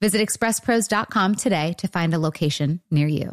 Visit expresspros.com today to find a location near you.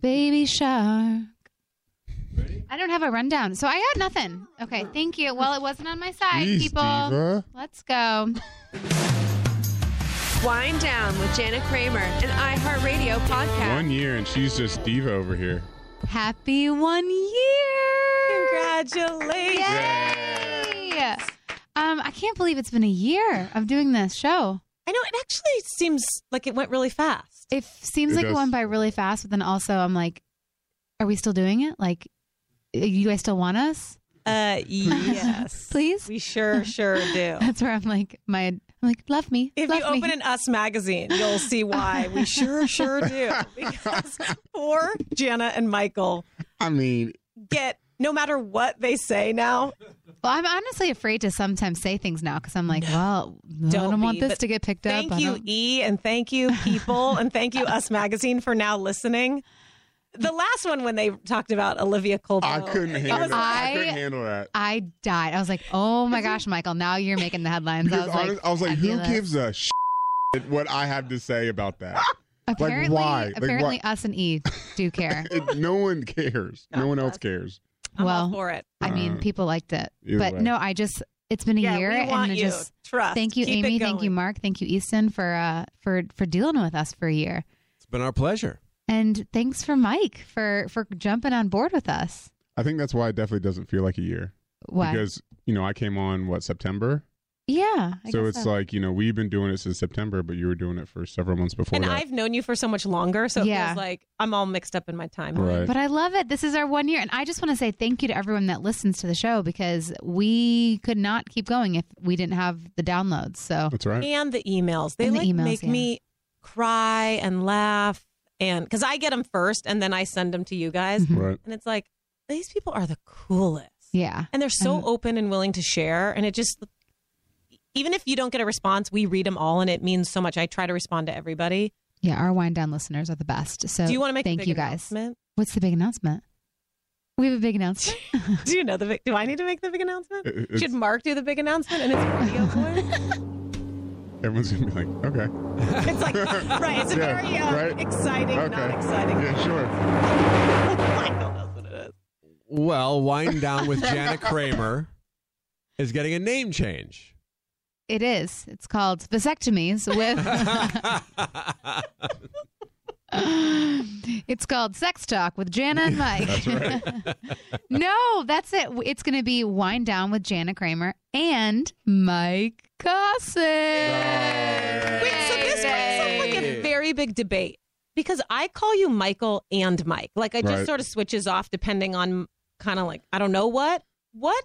Baby Shark. I don't have a rundown, so I got nothing. Okay, thank you. Well, it wasn't on my side, Jeez, people. diva. Let's go. Whine Down with Jana Kramer, an iHeartRadio podcast. One year and she's just diva over here. Happy one year. Congratulations. Yay! Um, I can't believe it's been a year of doing this show. I know it actually seems like it went really fast. It seems It like it went by really fast, but then also I'm like, are we still doing it? Like, you guys still want us? Uh, yes. Please? We sure, sure do. That's where I'm like, my, I'm like, love me. If love you me. open an Us magazine, you'll see why. We sure, sure do. Because poor Jana and Michael I mean, get, no matter what they say now, Well, I'm honestly afraid to sometimes say things now because I'm like, well, I Don't don't want be, this to get picked up. Thank you, E, and thank you, people, and thank you, Us Magazine, for now listening. The last one when they talked about Olivia Colman, I couldn't handle was- that. I, I- couldn't handle that. I died. I was like, oh my gosh, Michael, now you're making the headlines. I Because was like, I was like, who gives a shit what I have to say about that? Apparently, why? Like, apparently, why? us and E do care. It- no one cares. No one else cares. I'm all well, for it. I mean, Uh, people liked it, either but way. no, I just it's been a Yeah, year, we and want I you. just Trust. thank you, Keep Amy, thank you. Mark, thank you, Easton, for uh for for dealing with us for a year, It's been our pleasure. and thanks for Mike for for jumping on board with us. I think that's why it definitely doesn't feel like a year. Why? Because, you know, I came on, what, September? Yeah, I so guess it's like, you know, we've been doing it since September, but you were doing it for several months before And that. I've known you for so much longer, so it Yeah. feels like I'm all mixed up in my time. Right. But I love it. This is our one year. And I just want to say thank you to everyone that listens to the show because we could not keep going if we didn't have the downloads. So That's right. And the emails. They And the like emails, make yeah. me cry and laugh. And because I get them first and then I send them to you guys. Mhm. Right. And it's like, these people are the coolest. yeah. And they're so And- open and willing to share. And it just, even if you don't get a response, we read them all and it means so much. I try to respond to everybody. Yeah, our Whine Down listeners are the best. So Do you want to make thank a big you guys. announcement? What's the big announcement? We have a big announcement. Do you know the big, do I need to make the big announcement? It's- Should Mark do the big announcement in his radio voice? Everyone's going to be like, okay. It's like, right, it's a Yeah, very uh, right. exciting, not exciting. Yeah, sure. Michael knows what it is. Well, Whine Down with Jana Kramer is getting a name change. It is. It's called vasectomies with. it's called Sex Talk with Jana and Mike. That's right. no, that's it. It's going to be Whine Down with Jana Kramer and Mike Caussin. Wait, so this brings up like a very big debate because I call you Michael and Mike. Like I just Right. sort of switches off depending on kind of like I don't know what. What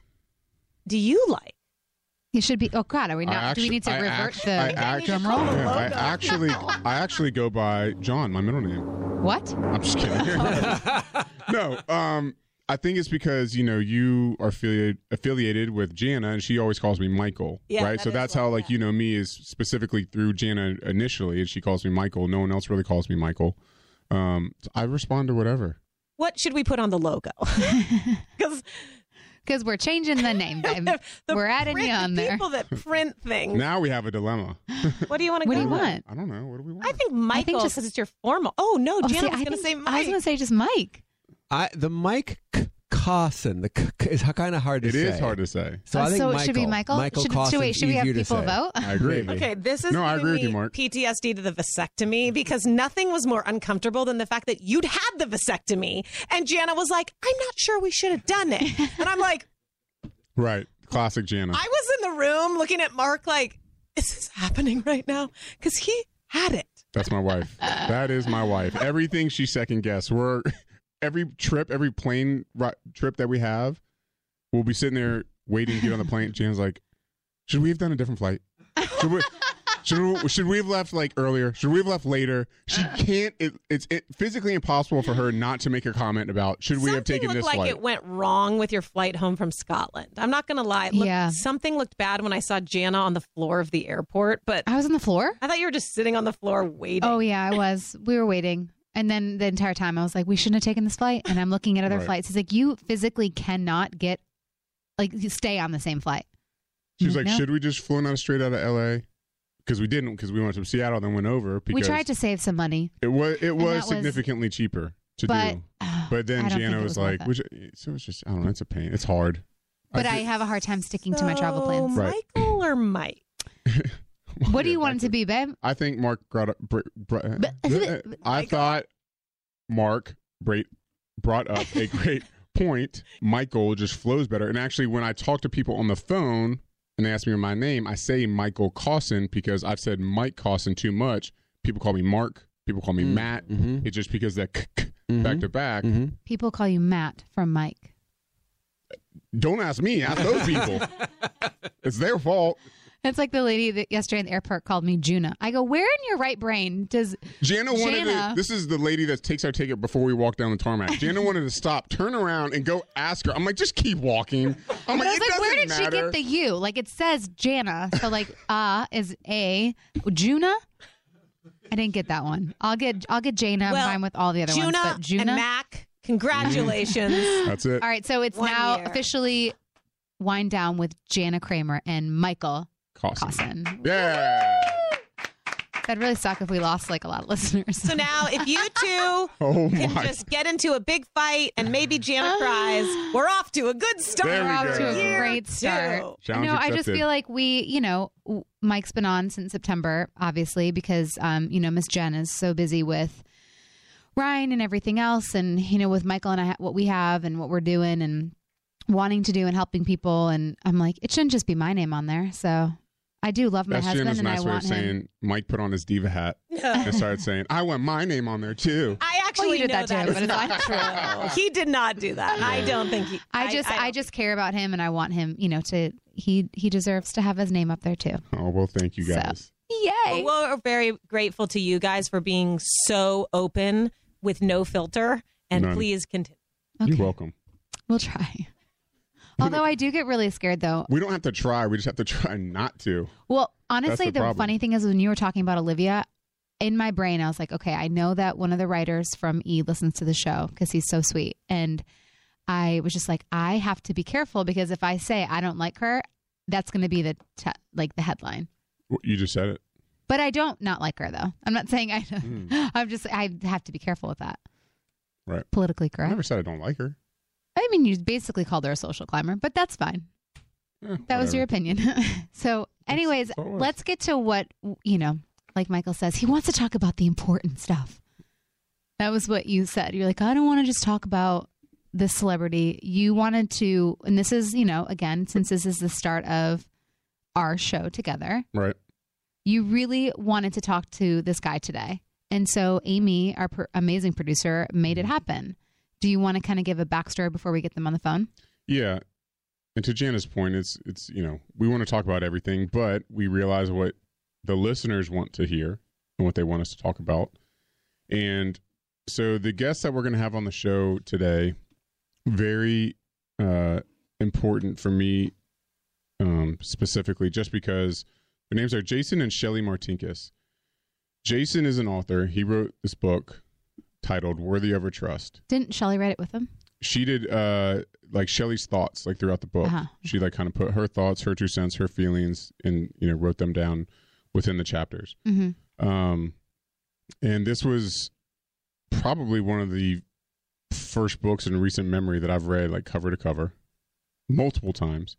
do you like? You should be. Oh God, are we I not? do we need to I revert actu- the I need to actually, call yeah, I actually, I actually go by John, my middle name. what? I'm just kidding. no, um, I think it's because you know you are affiliated affiliated with Jana, and she always calls me Michael, Yeah, right? that So that's what- how like yeah. you know me is specifically through Jana initially, and she calls me Michael. No one else really calls me Michael. Um, I respond to whatever. What should we put on the logo? Because Because we're changing the name, babe. we're adding you on there. People that print things. Now we have a dilemma. What do you want to What do you with? want? I don't know. What do we want? I think Michael just- because it's your formal. Oh no, Oh, Jana see, was I going to think- say I was going to say just Mike. I the Mike C- Caussin. The C- C- is kind of hard to It say. is hard to say. So I Uh, think so Michael. it should be Michael. Michael should, Caussin's should, wait, should we have easier to people say. vote? I agree. Okay, this is No, I giving agree with me you, Mark. PTSD to the vasectomy because nothing was more uncomfortable than the fact that you'd had the vasectomy and Jana was like, "I'm not sure we should have done it," and I'm like, Right. Classic Jana. I was in the room looking at Mark like, "Is this happening right now?" Because he had it. That's my wife. That is my wife. Everything she second guess. We're every trip, every plane ri- trip that we have, we'll be sitting there waiting to get on the plane. Jan's like, "Should we have done a different flight? Should we? Should we, should we have left like earlier? Should we have left later?" She uh. can't. It, it's it, physically impossible for her not to make a comment about should we have Something taken looked this like flight. it went wrong with your flight home from Scotland. I'm not going to lie. It looked- Yeah. Something looked bad when I saw Jana on the floor of the airport, but I was on the floor. I thought you were just sitting on the floor waiting. Oh yeah, I was. We were waiting. And then the entire time I was like, we shouldn't have taken this flight. And I'm looking at other Right. flights. He's like you physically cannot get like you stay on the same flight. She was like, No. "Should we just flown out straight out of L.A." Because we didn't, because we went to Seattle, then went over. Because We tried to save some money. It was it that was was- significantly cheaper to but do. But then I Jana was, was worth like, it. which, so it's just I don't know, it's a pain. It's hard. but I did- have a hard time sticking to my travel plans. So, Right. Michael or Mike? What do you want it to be, babe? I think Mark brought up. Br- br- I thought Mark bra- brought up a great point. Michael just flows better. And actually, when I talk to people on the phone and they ask me my name, I say Michael Caussin because I've said Mike Caussin too much. People call me Mark. People call me Mm, Matt. mhm. It's just because that k- k- Mhm. back to back. Mhm. People call you Matt from Mike. Don't ask me. Ask those people. it's their fault. It's like the lady that yesterday in the airport called me Juna. I go, where in your right brain does Jana wanted Jana. to. This is the lady that takes our ticket before we walk down the tarmac. Jana wanted to stop, turn around, and go ask her. I'm like, just keep walking. I'm like, I was it like, doesn't where did she get the U? Like it says Jana, so like ah is a Juna. I didn't get that one. I'll get I'll get Jana. I'm fine with all the other Juna, ones, but Juna. and Mac. Congratulations. That's it. all right, so it's One now year. officially Whine Down with Jana Kramer and Michael Caussin. Caussin. Yeah. That'd really suck if we lost like a lot of listeners. so now, if you two Oh can my. just get into a big fight and maybe Jana cries, we're off to a good start. There we We're off go. to a Year great start. two. Challenge no, I just accepted. feel like we, you know, w- Mike's been on since September, obviously, because, um, you know, Miss Jen is so busy with Ryan and everything else, and you know, with Michael and I, what we have and what we're doing and wanting to do and helping people, and I'm like, it shouldn't just be my name on there. So I do love my That's husband, Jana's and I nice way of want him. saying Mike put on his diva hat and started saying, I want my name on there too. I actually did know that too, is but it's not not true. He did not do that. I don't think he. I just, I, don't- just care about him, and I want him, you know, to he he deserves to have his name up there too. Oh, well, thank you So- guys. Yay! Well, we're very grateful to you guys for being so open with no filter, and None. please continue. Okay, You're welcome. we'll try. Although I do get really scared though. We don't have to try. We just have to try not to. Well, honestly, the the, funny thing is when you were talking about Olivia, in my brain, I was like, okay, I know that one of the writers from E listens to the show because he's so sweet. And I was just like, I have to be careful because if I say I don't like her, that's going to be the t- like the headline. You just said it. But I don't not like her though. I'm not saying I. Don't hmm. I'm just I have to be careful with that. Right. Politically correct. I never said I don't like her. I mean, you basically called her a social climber, but that's fine. Eh, That was your opinion. so, anyways, that's all it was. let's get to what, you know, like Michael says, he wants to talk about the important stuff. That was what you said. You're like, I don't want to just talk about the celebrity. You wanted to, and this is, you know, again, since this is the start of our show together, Right. you really wanted to talk to this guy today. And so Amy, our pr- amazing producer, made it happen. Do you want to kind of give a backstory before we get them on the phone? Yeah. And to Jana's point, it's it's you know we want to talk about everything, but we realize what the listeners want to hear and what they want us to talk about. And so the guests that we're going to have on the show today, very uh, important for me um, specifically, just because their names are Jason and Shelly Martinkus. Jason is an author. He wrote this book titled "Worthy of Her Trust." Didn't Shelley write it with him? she did uh like Shelley's thoughts like throughout the book. Uh-huh. She like kind of put her thoughts, her two cents, her feelings, and you know wrote them down within the chapters. Mm-hmm. Um, and this was probably one of the first books in recent memory that I've read like cover to cover, multiple times.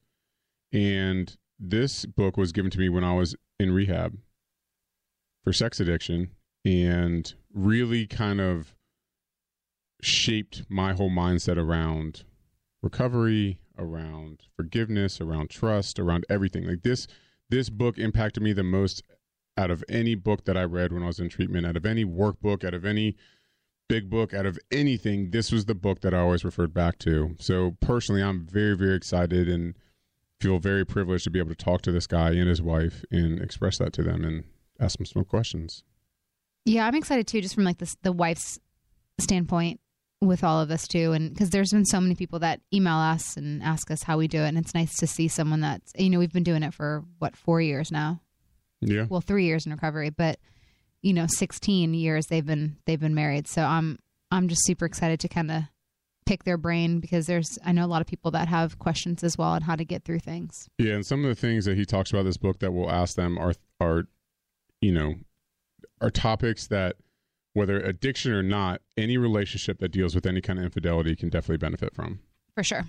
And this book was given to me when I was in rehab for sex addiction, and really kind of shaped my whole mindset around recovery, around forgiveness, around trust, around everything. Like this this book impacted me the most out of any book that I read when I was in treatment, out of any workbook, out of any big book, out of anything, this was the book that I always referred back to. So personally, I'm very very excited and feel very privileged to be able to talk to this guy and his wife and express that to them and ask them some questions. Yeah, I'm excited too, just from like this the wife's standpoint with all of this too, and because there's been so many people that email us and ask us how we do it, and it's nice to see someone that's you know we've been doing it for what four years now, Yeah. well three years in recovery, but you know 16 years they've been they've been married, so I'm I'm just super excited to kind of pick their brain because there's I know a lot of people that have questions as well on how to get through things. Yeah, and some of the things that he talks about in this book that we'll ask them are are you know are topics that whether addiction or not, any relationship that deals with any kind of infidelity can definitely benefit from. For sure.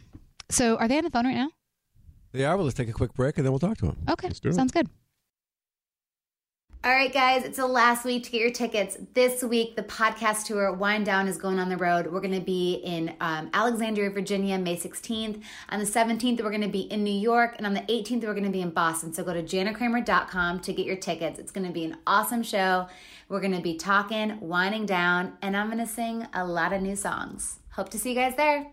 So are they on the phone right now? Yeah, well, let's take a quick break and then we'll talk to them. Okay, Let's do it. sounds good. All right, guys, it's the last week to get your tickets. This week, the podcast tour Whine Down is going on the road. We're going to be in um, Alexandria, Virginia, May 16th. On the 17th, we're going to be in New York. And on the 18th, we're going to be in Boston. So go to janakramer.com to get your tickets. It's going to be an awesome show. We're going to be talking, winding down, and I'm going to sing a lot of new songs. Hope to see you guys there.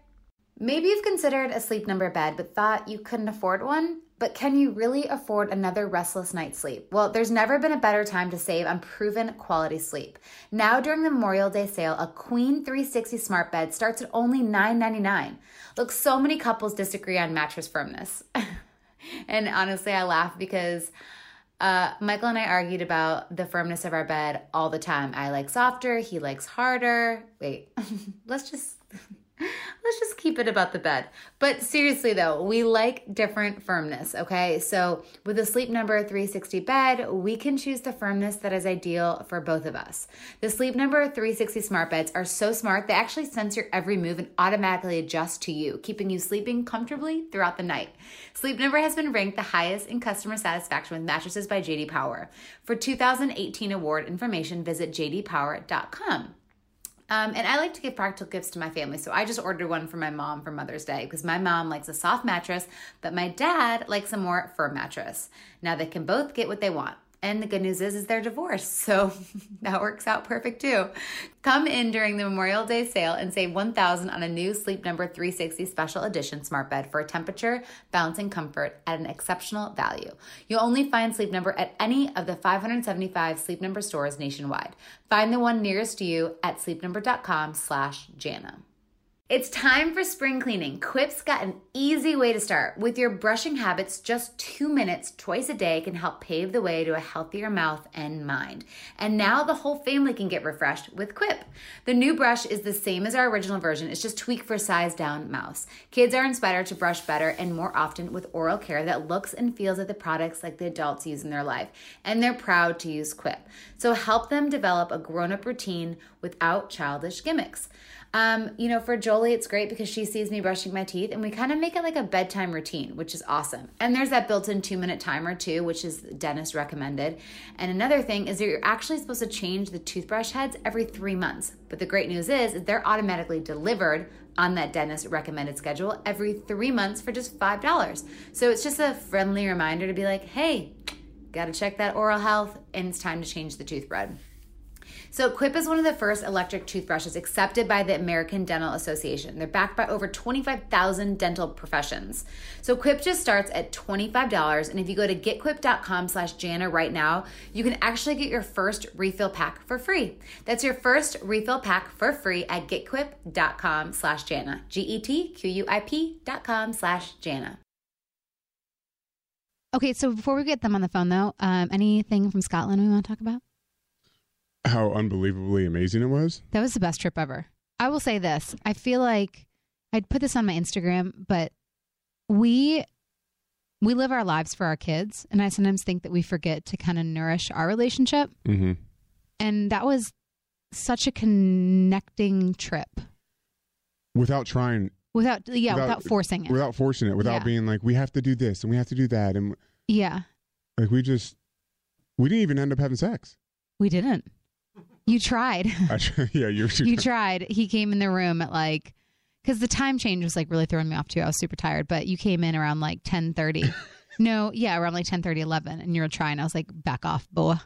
Maybe you've considered a sleep number bed but thought you couldn't afford one. But can you really afford another restless night's sleep? Well, there's never been a better time to save on proven quality sleep. Now, during the Memorial Day sale, a Queen 360 smart bed starts at only $9.99. Look, so many couples disagree on mattress firmness. and honestly, I laugh because uh, Michael and I argued about the firmness of our bed all the time. I like softer, he likes harder. Wait, let's just let's just keep it about the bed. But seriously though, we like different firmness, okay? So with a Sleep Number 360 bed, we can choose the firmness that is ideal for both of us. The Sleep Number 360 smart beds are so smart, they actually sense your every move and automatically adjust to you, keeping you sleeping comfortably throughout the night. Sleep Number has been ranked the highest in customer satisfaction with mattresses by JD Power. For 2018 award information, visit jdpower.com. Um, and I like to give practical gifts to my family. So I just ordered one for my mom for Mother's Day because my mom likes a soft mattress, but my dad likes a more firm mattress. Now they can both get what they want. And the good news is, is they're divorced. So that works out perfect too. Come in during the Memorial Day sale and save 1000 on a new Sleep Number 360 special edition smart bed for a temperature and comfort at an exceptional value. You'll only find Sleep Number at any of the 575 Sleep Number stores nationwide. Find the one nearest to you at sleepnumber.com slash Jana. It's time for spring cleaning. Quip's got an easy way to start. With your brushing habits, just two minutes twice a day can help pave the way to a healthier mouth and mind. And now the whole family can get refreshed with Quip. The new brush is the same as our original version, it's just tweaked for size down mouths. Kids are inspired to brush better and more often with oral care that looks and feels like the products like the adults use in their life. And they're proud to use Quip. So help them develop a grown up routine without childish gimmicks. Um, you know, for Jolie, it's great because she sees me brushing my teeth and we kind of make it like a bedtime routine, which is awesome. And there's that built in two minute timer too, which is dentist recommended. And another thing is that you're actually supposed to change the toothbrush heads every three months. But the great news is that they're automatically delivered on that dentist recommended schedule every three months for just $5. So it's just a friendly reminder to be like, hey, gotta check that oral health and it's time to change the toothbrush. So, Quip is one of the first electric toothbrushes accepted by the American Dental Association. They're backed by over 25,000 dental professions. So, Quip just starts at $25, and if you go to getquip.com slash Jana right now, you can actually get your first refill pack for free. That's your first refill pack for free at getquip.com slash Jana. G E T Q U I P dot com slash Jana. Okay, so before we get them on the phone, though, um, anything from Scotland we want to talk about? How unbelievably amazing it was. That was the best trip ever. I will say this. I feel like I'd put this on my Instagram, but we we live our lives for our kids, and I sometimes think that we forget to kind of nourish our relationship. Mm-hmm. And that was such a connecting trip Without trying, without yeah, without, forcing it. without forcing it, without Yeah. being like, we have to do this and we have to do that, and yeah, like we just, we didn't even end up having sex. we didn't. You tried. Yeah, you're. you tried. He came in the room at like because the time change was like really throwing me off too. I was super tired, but you came in around like ten thirty. no, yeah, around like 10, 11, and you were trying. I was like, back off, boa.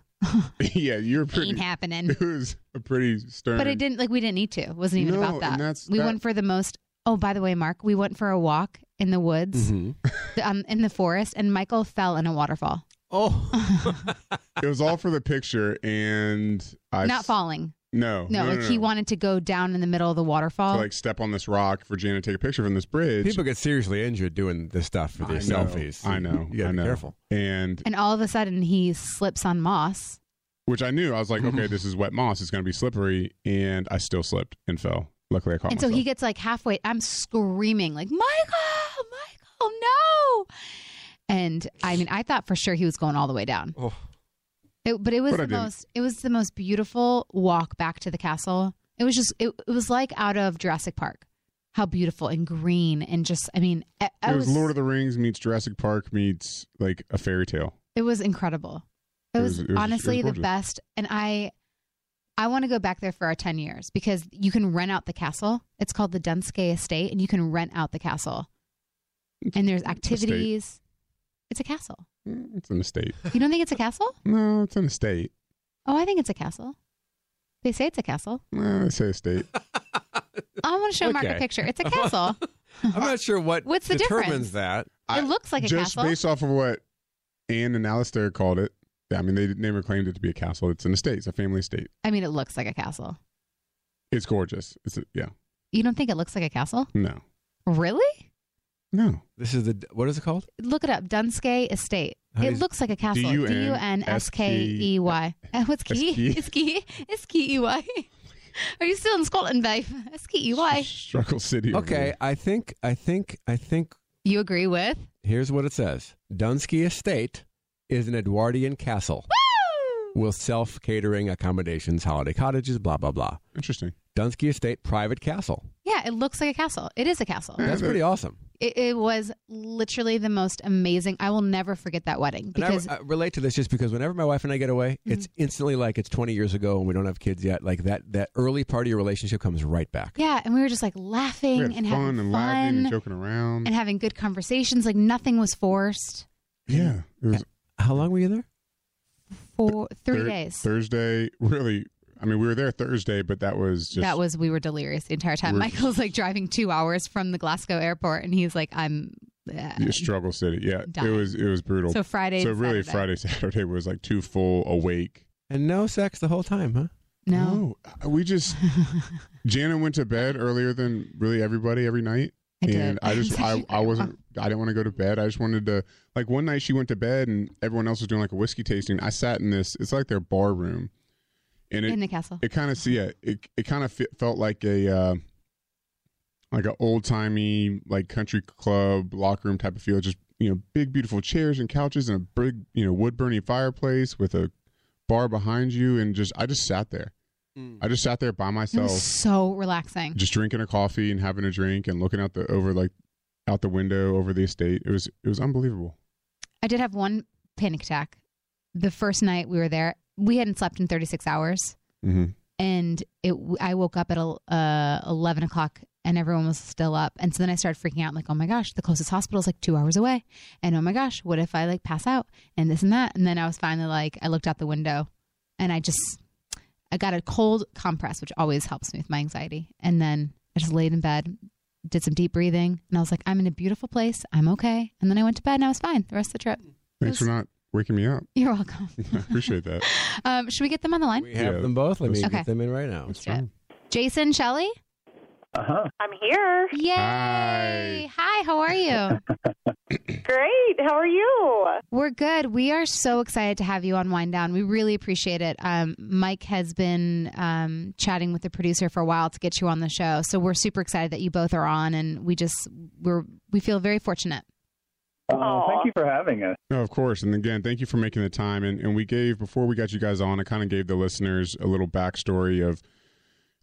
yeah, you're pretty. Ain't happening. It was a pretty stern. But I didn't like. We didn't need to. It wasn't even No, about that. we that- went for the most. Oh, by the way, Mark, we went for a walk in the woods, Mm-hmm. um, in the forest, and Michael fell in a waterfall. Oh, It was all for the picture, and I Not falling. No, No, like he no. wanted to go down in the middle of the waterfall. to like step on this rock for Jana to take a picture from this bridge. people get seriously injured doing this stuff for their I know, selfies. I know. You gotta I be know. careful. And and all of a sudden, he slips on moss. which I knew, I was like, okay, this is wet moss. It's going to be slippery, and I still slipped and fell. Luckily, I caught and so he gets like halfway. I'm screaming like Michael, Michael, no! And I mean, I thought for sure he was going all the way down. Oh. It, but it was But the most. It was the most beautiful walk back to the castle. It was just. It, it was like out of Jurassic Park. How beautiful and green and just. I mean, I, I it was, was. Lord of the Rings meets Jurassic Park meets like a fairy tale. It was incredible. It, It was, was- honestly was the best. And I I want to go back there for our 10 years because you can rent out the castle. It's called the Dunskey Estate and you can rent out the castle. And there's activities. It's a castle. Mm, It's an estate. You don't think it's a castle? no, it's an estate. Oh, I think it's a castle. They say it's a castle. No, I say estate. I want to show Mark a Okay. picture. It's a castle. I'm not sure what What's the determines difference? that. I- it looks like a Just castle. based off of what Anne and Alistair called it. I mean, they never claimed it to be a castle. It's an estate. It's a family estate. I mean, it looks like a castle. It's gorgeous. It's a, yeah. You don't think it looks like a castle? No. Really? No. This is the what is it called? Look it up. Dunskey Estate. How It looks like a castle. D D-U-N- U N S K E Y. Uh, What's key? S-K-E. It's key. It's key E Y. Are you still in Scotland, babe? It's key E Y. Struggle City. Okay, there. I think I think I think You agree with? here's what it says. Dunskey Estate is an Edwardian castle with self-catering accommodations, holiday cottages, blah blah blah. Interesting. Dunskey Estate private castle. Yeah, it looks like a castle. It is a castle. That's pretty awesome. It, it was literally the most amazing. I will never forget that wedding And I, I uh, relate to this just because whenever my wife and I get away, mm-hmm. it's instantly like it's 20 years ago and we don't have kids yet. Like that that early part of your relationship comes right back. yeah, and we were just like laughing We had and fun having and fun laughing and joking around. and having good conversations. Like nothing was forced. yeah. It was How long were you there? For three Thur- days. Thursday, really. I mean, we were there Thursday, but that was just that was we were delirious the entire time. We're- Michael's like driving two hours from the Glasgow airport, and he's like, "I'm." Uh, yeah, struggle city. Yeah, Dying. it was it was brutal. So Friday so really, Saturday. Friday Saturday was like two full awake. And no sex the whole time, huh? no, No, we just Jana went to bed earlier than really everybody every night. I did. and I just I, I wasn't I didn't want to go to bed. I just wanted to like one night she went to bed and everyone else was doing like a whiskey tasting. I sat in this it's like their bar room. And it in the castle. it kind of see yeah, it it kind of felt like a uh like an old timey like country club locker room type of feel. Just you know, big beautiful chairs and couches and a big you know wood burning fireplace with a bar behind you, and just I just sat there. I just sat there by It myself, was so relaxing. just drinking a coffee and having a drink and looking out the over like out the window over the estate. It was it was unbelievable. I did have one panic attack. The first night we were there, we hadn't slept in 36 hours, Mm-hmm. and it. I woke up at uh, 11 o'clock, and everyone was still up. And so then I started freaking out, like, oh my gosh, the closest hospital is like two hours away, and oh my gosh, what if I like pass out and this and that? And then I was finally like, I looked out the window, and I just. I got a cold compress, which always helps me with my anxiety. And then I just laid in bed, did some deep breathing, and I was like, I'm in a beautiful place. I'm okay. And then I went to bed and I was fine the rest of the trip. Thanks for not waking me up. You're welcome. I appreciate that. Um, should we get them on the line? We have Yeah. them both. Let me Okay. get them in right now. Let's do it. Jason, Shelley? Uh huh. I'm here. Yay! Hi, how are you? Great. How are you? We're good. We are so excited to have you on Whine Down. We really appreciate it. Um, Mike has been um, chatting with the producer for a while to get you on the show, so we're super excited that you both are on, and we just we're we feel very fortunate. Uh, thank you for having us. No, of course. And again, thank you for making the time. And, and we gave, before we got you guys on, I kind of gave the listeners a little backstory of,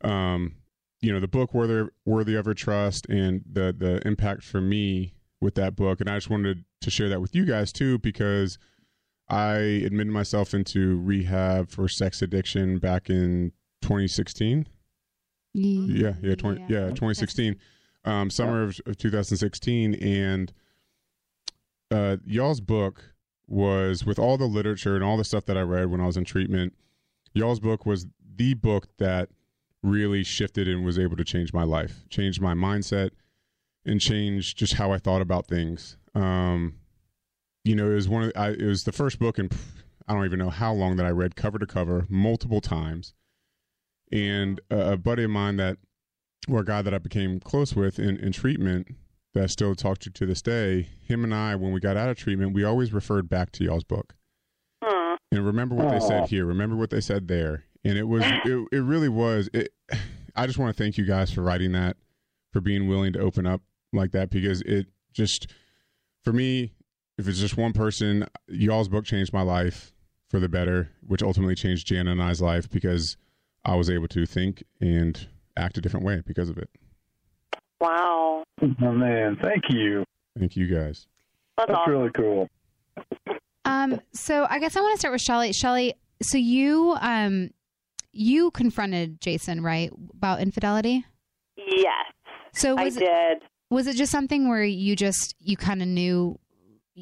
um, you know, the book Worthy, Worthy of Your Trust and the, the impact for me with that book. And I just wanted to share that with you guys too, because I admitted myself into rehab for sex addiction back in 2016. Yeah, yeah, 20, yeah, 2016, um, summer of, of 2016, and uh, y'all's book was with all the literature and all the stuff that I read when I was in treatment. Y'all's book was the book that really shifted and was able to change my life, change my mindset, and change just how I thought about things. Um, you know, it was one of I, it was the first book, and I don't even know how long that I read cover to cover multiple times and a, buddy of mine that or a guy that I became close with in, in treatment that I still talk to to this day, him and I, when we got out of treatment, we always referred back to y'all's book. And remember what they said oh. here. Remember what they said there. And it was, it, it really was. It, I just want to thank you guys for writing that, for being willing to open up like that, because it just, for me, if it's just one person, y'all's book changed my life for the better, which ultimately changed Jana and I's life because I was able to think and act a different way because of it. Wow. Oh man, thank you. Thank you guys. That's, That's awesome. really cool. Um, so I guess I want to start with Shelly. Shelly, so you um you confronted Jason, right, about infidelity? Yes. So I was it, did. was it just something where you just you kind of knew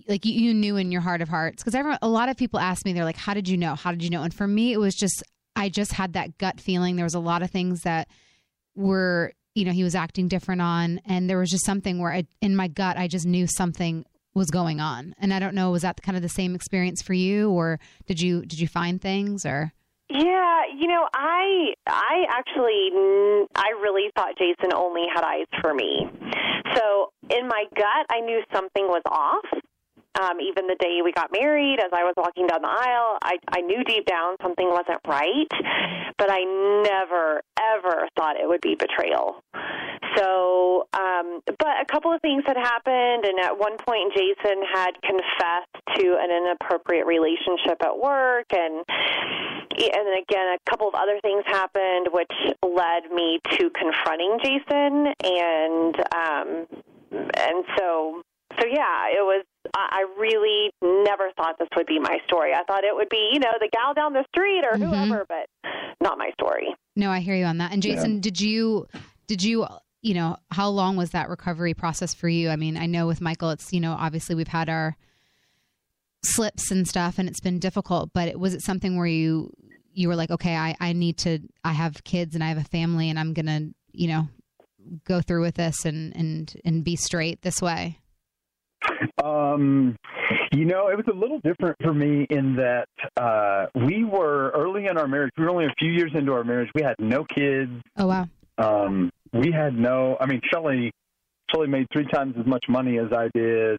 like you, you knew in your heart of hearts because a lot of people ask me they're like how did you know how did you know and for me it was just i just had that gut feeling there was a lot of things that were you know he was acting different on and there was just something where I, in my gut i just knew something was going on and i don't know was that kind of the same experience for you or did you did you find things or Yeah, you know, I I actually I really thought Jason only had eyes for me. So in my gut, I knew something was off. Um, even the day we got married, as I was walking down the aisle, I, I knew deep down something wasn't right, but I never, ever thought it would be betrayal. So, um, but a couple of things had happened, and at one point, Jason had confessed to an inappropriate relationship at work, and and then again, a couple of other things happened, which led me to confronting Jason, and um, and so so yeah, it was. I I really never thought this would be my story. I thought it would be, you know, the gal down the street or mm-hmm. whoever, but not my story. no i hear you on that. And jason did you did you you know how long was that recovery process for you? I mean i know with michael it's you know obviously we've had our slips and stuff and it's been difficult but it, was it something where you you were like okay i i need to i have kids and i have a family and i'm gonna you know go through with this and and and be straight this way Um, you know, it was a little different for me in that uh, we were early in our marriage. We were only a few years into our marriage. We had no kids. oh wow Um, we had no. I mean, Shelley, Shelley made three times as much money as I did.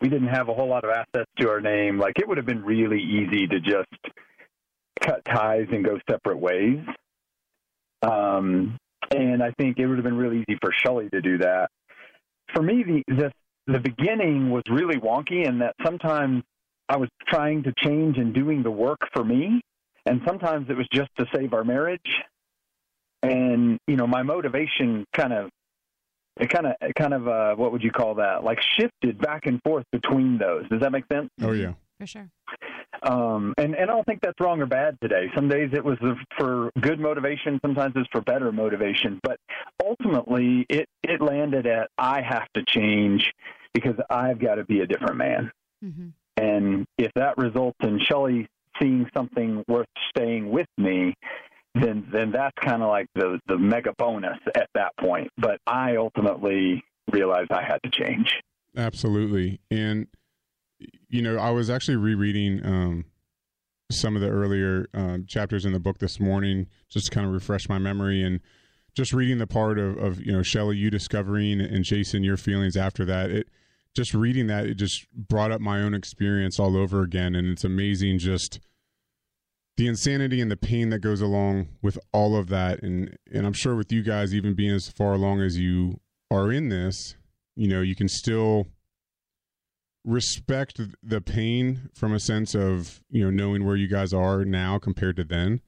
We didn't have a whole lot of assets to our name. Like it would have been really easy to just cut ties and go separate ways. Um, and I think it would have been really easy for Shelley to do that. For me, the the the beginning was really wonky in that sometimes I was trying to change and doing the work for me, and sometimes it was just to save our marriage. And you know, my motivation kind of it kind of it kind of uh, what would you call that? Like shifted back and forth between those. Does that make sense? Oh yeah. for sure Um, and and I don't think that's wrong or bad today. Some days it was for good motivation, sometimes it's for better motivation. But ultimately, it it landed at I have to change because I've got to be a different man. mm-hmm. And if that results in Shelley seeing something worth staying with me, then then that's kind of like the the mega bonus at that point. But I ultimately realized I had to change. Absolutely, and you know, I was actually rereading um, some of the earlier uh, chapters in the book this morning, just to kind of refresh my memory and just reading the part of, of you know Shelly, you discovering and Jason, your feelings after that. It just reading that it just brought up my own experience all over again, and it's amazing just the insanity and the pain that goes along with all of that and and I'm sure with you guys even being as far along as you are in this you know you can still respect the pain from a sense of you know knowing where you guys are now compared to then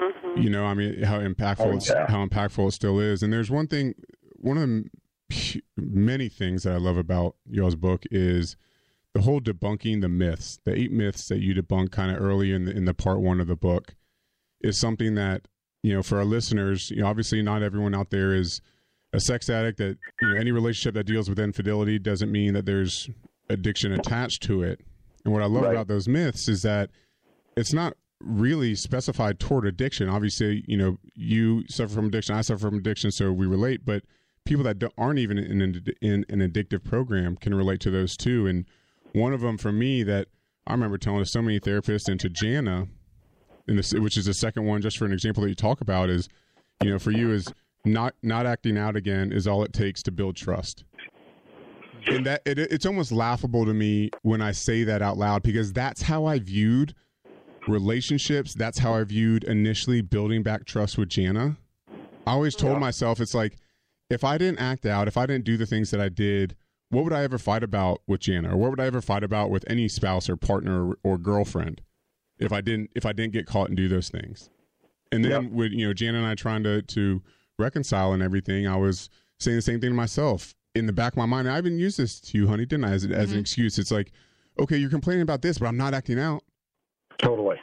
mm-hmm. you know I mean how impactful oh, yeah. how impactful it still is and there's one thing one of the many things that I love about y'all's book is the whole debunking the myths, the eight myths that you debunk kind of early in the in the part one of the book, is something that you know for our listeners. You know, obviously not everyone out there is a sex addict. That you know any relationship that deals with infidelity doesn't mean that there's addiction attached to it. And what I love right. about those myths is that it's not really specified toward addiction. Obviously, you know, you suffer from addiction, I suffer from addiction, so we relate. But people that aren't even in, in, in an addictive program can relate to those too. And one of them for me that I remember telling to so many therapists and to Jana, in this, which is the second one, just for an example that you talk about, is you know for you is not not acting out again is all it takes to build trust. And that it, it's almost laughable to me when I say that out loud because that's how I viewed relationships. That's how I viewed initially building back trust with Jana. I always told yeah. myself it's like if I didn't act out, if I didn't do the things that I did what would I ever fight about with Jana, or what would I ever fight about with any spouse or partner or, or girlfriend if I didn't if I didn't get caught and do those things? And then yep. with you know Jana and I trying to to reconcile and everything, I was saying the same thing to myself in the back of my mind. I even used this to you, honey, didn't I? As, mm-hmm. as an mm-hmm. excuse. It's like, okay, you're complaining about this, but I'm not acting out. Totally.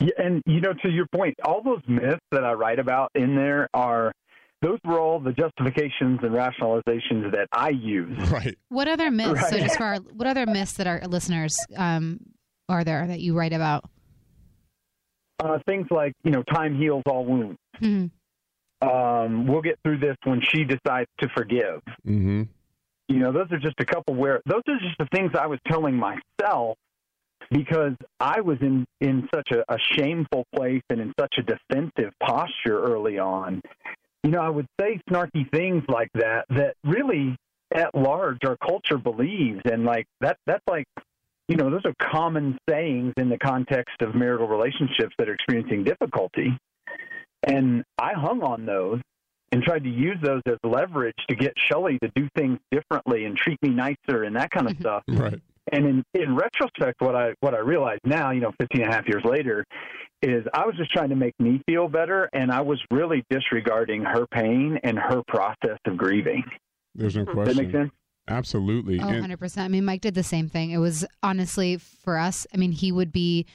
Yeah, and you know, to your point, all those myths that I write about in there are those were all the justifications and rationalizations that I use. Right. What other myths? Right. So just for our, what other myths that our listeners um, are there that you write about? Uh, things like you know, time heals all wounds. Mm-hmm. Um, we'll get through this when she decides to forgive. Mm-hmm. You know, those are just a couple where those are just the things I was telling myself because I was in in such a, a shameful place and in such a defensive posture early on you know, I would say snarky things like that that really at large our culture believes and like that that's like you know, those are common sayings in the context of marital relationships that are experiencing difficulty. And I hung on those and tried to use those as leverage to get Shelly to do things differently and treat me nicer and that kind of stuff. Right. And in, in retrospect, what I what I realize now, you know, 15 and a half years later, is I was just trying to make me feel better, and I was really disregarding her pain and her process of grieving. There's no question. Does that make sense? Absolutely. Oh, 100%. I mean, Mike did the same thing. It was honestly for us, I mean, he would be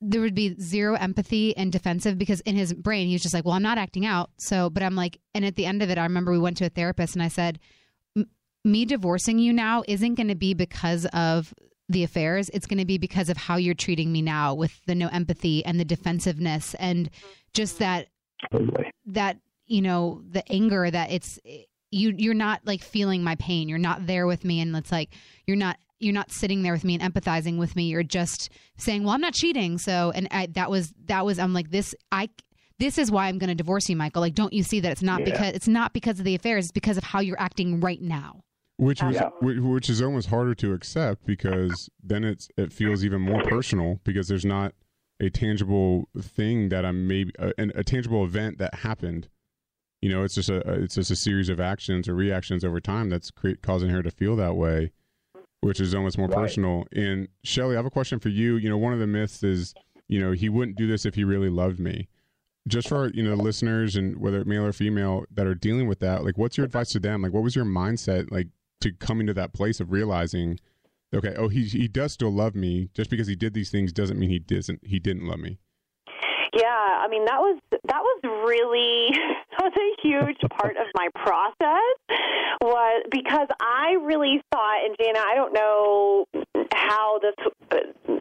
there would be zero empathy and defensive because in his brain he was just like, "Well, I'm not acting out." So, but I'm like, and at the end of it, I remember we went to a therapist and I said, "Me divorcing you now isn't going to be because of the affairs, it's going to be because of how you're treating me now with the no empathy and the defensiveness and just mm-hmm. that that you know the anger that it's you you're not like feeling my pain. You're not there with me and it's like you're not you're not sitting there with me and empathizing with me. You're just saying, "Well, I'm not cheating." So and I, that was that was I'm like this I this is why I'm going to divorce you, Michael. Like, don't you see that it's not yeah. because it's not because of the affairs. It's because of how you're acting right now which was yeah. which is almost harder to accept because then it's it feels even more personal because there's not a tangible thing that I'm maybe uh, a, a tangible event that happened. You know, it's just a it's just a series of actions or reactions over time that's create, causing her to feel that way, which is almost more right. personal. And Shelly, I have a question for you. You know, one of the myths is you know he wouldn't do this if he really loved me. Just for you know listeners and whether male or female that are dealing with that, like, what's your advice to them? Like, what was your mindset like to coming to that place of realizing, okay, oh, he he does still love me. Just because he did these things doesn't mean he doesn't he didn't love me. Yeah, I mean that was that was really was a huge part of my process was because I really thought and Jana, I don't know how this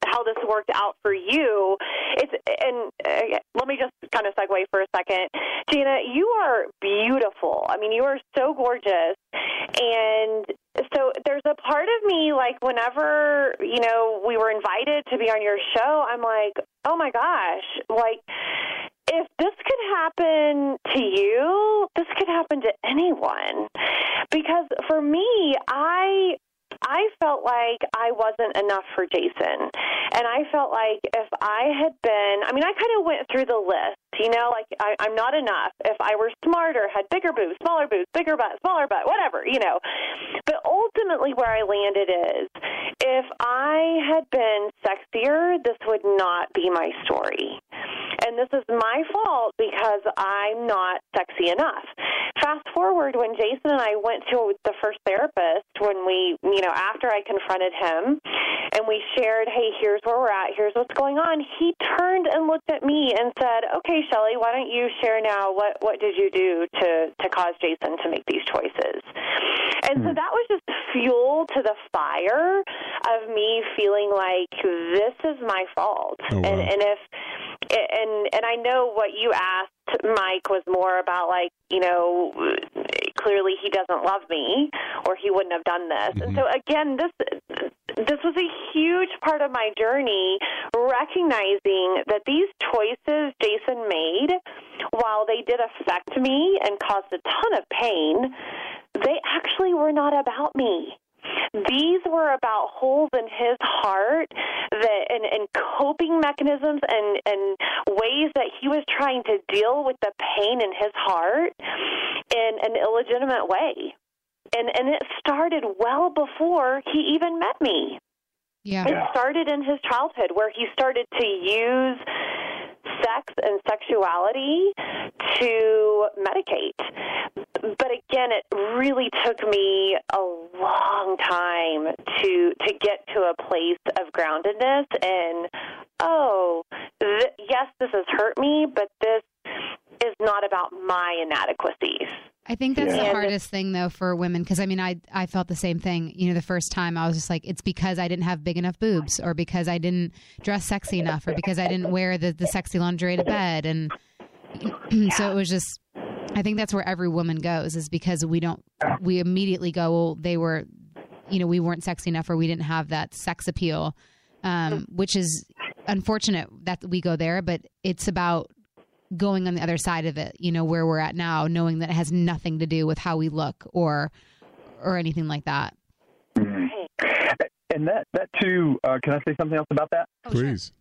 how this worked out for you. It's and uh, let me just kind of segue for a second, Gina. You are beautiful. I mean, you are so gorgeous, and so there's a part of me like whenever you know we were invited to be on your show, I'm like, oh my gosh, like if this could happen to you, this could happen to anyone. Because for me, I I felt like I wasn't enough for Jason. And I felt like if I had been, I mean, I kind of went through the list, you know, like I, I'm not enough. If I were smarter, had bigger boobs, smaller boobs, bigger butt, smaller butt, whatever, you know. But ultimately, where I landed is if I had been sexier, this would not be my story. And this is my fault because I'm not sexy enough. Fast forward when Jason and I went to the first therapist, when we, you know, after I confronted him and we shared, hey, here's where we're at, here's what's going on, he turned and looked at me and said, okay, Shelly, why don't you share now what, what did you do to, to cause Jason to make these choices? And so hmm. that was just fuel to the fire of me feeling like this is my fault. Oh, wow. And and if and and I know what you asked Mike was more about like, you know, clearly he doesn't love me or he wouldn't have done this. And mm-hmm. so again, this this was a huge part of my journey recognizing that these choices Jason made while they did affect me and caused a ton of pain, they actually were not about me. These were about holes in his heart that and, and coping mechanisms and, and ways that he was trying to deal with the pain in his heart in an illegitimate way. And and it started well before he even met me. Yeah. It started in his childhood where he started to use sex and sexuality to medicate. But again, it really took me a long time to to get to a place of groundedness and oh, th- yes, this has hurt me, but this is not about my inadequacies. I think that's the hardest thing though for women because I mean I I felt the same thing. You know, the first time I was just like it's because I didn't have big enough boobs or because I didn't dress sexy enough or because I didn't wear the the sexy lingerie to bed. And so it was just I think that's where every woman goes is because we don't we immediately go well they were you know we weren't sexy enough or we didn't have that sex appeal. Um, which is unfortunate that we go there but it's about going on the other side of it, you know, where we're at now, knowing that it has nothing to do with how we look or or anything like that. And that that too. Uh, can I say something else about that? Please.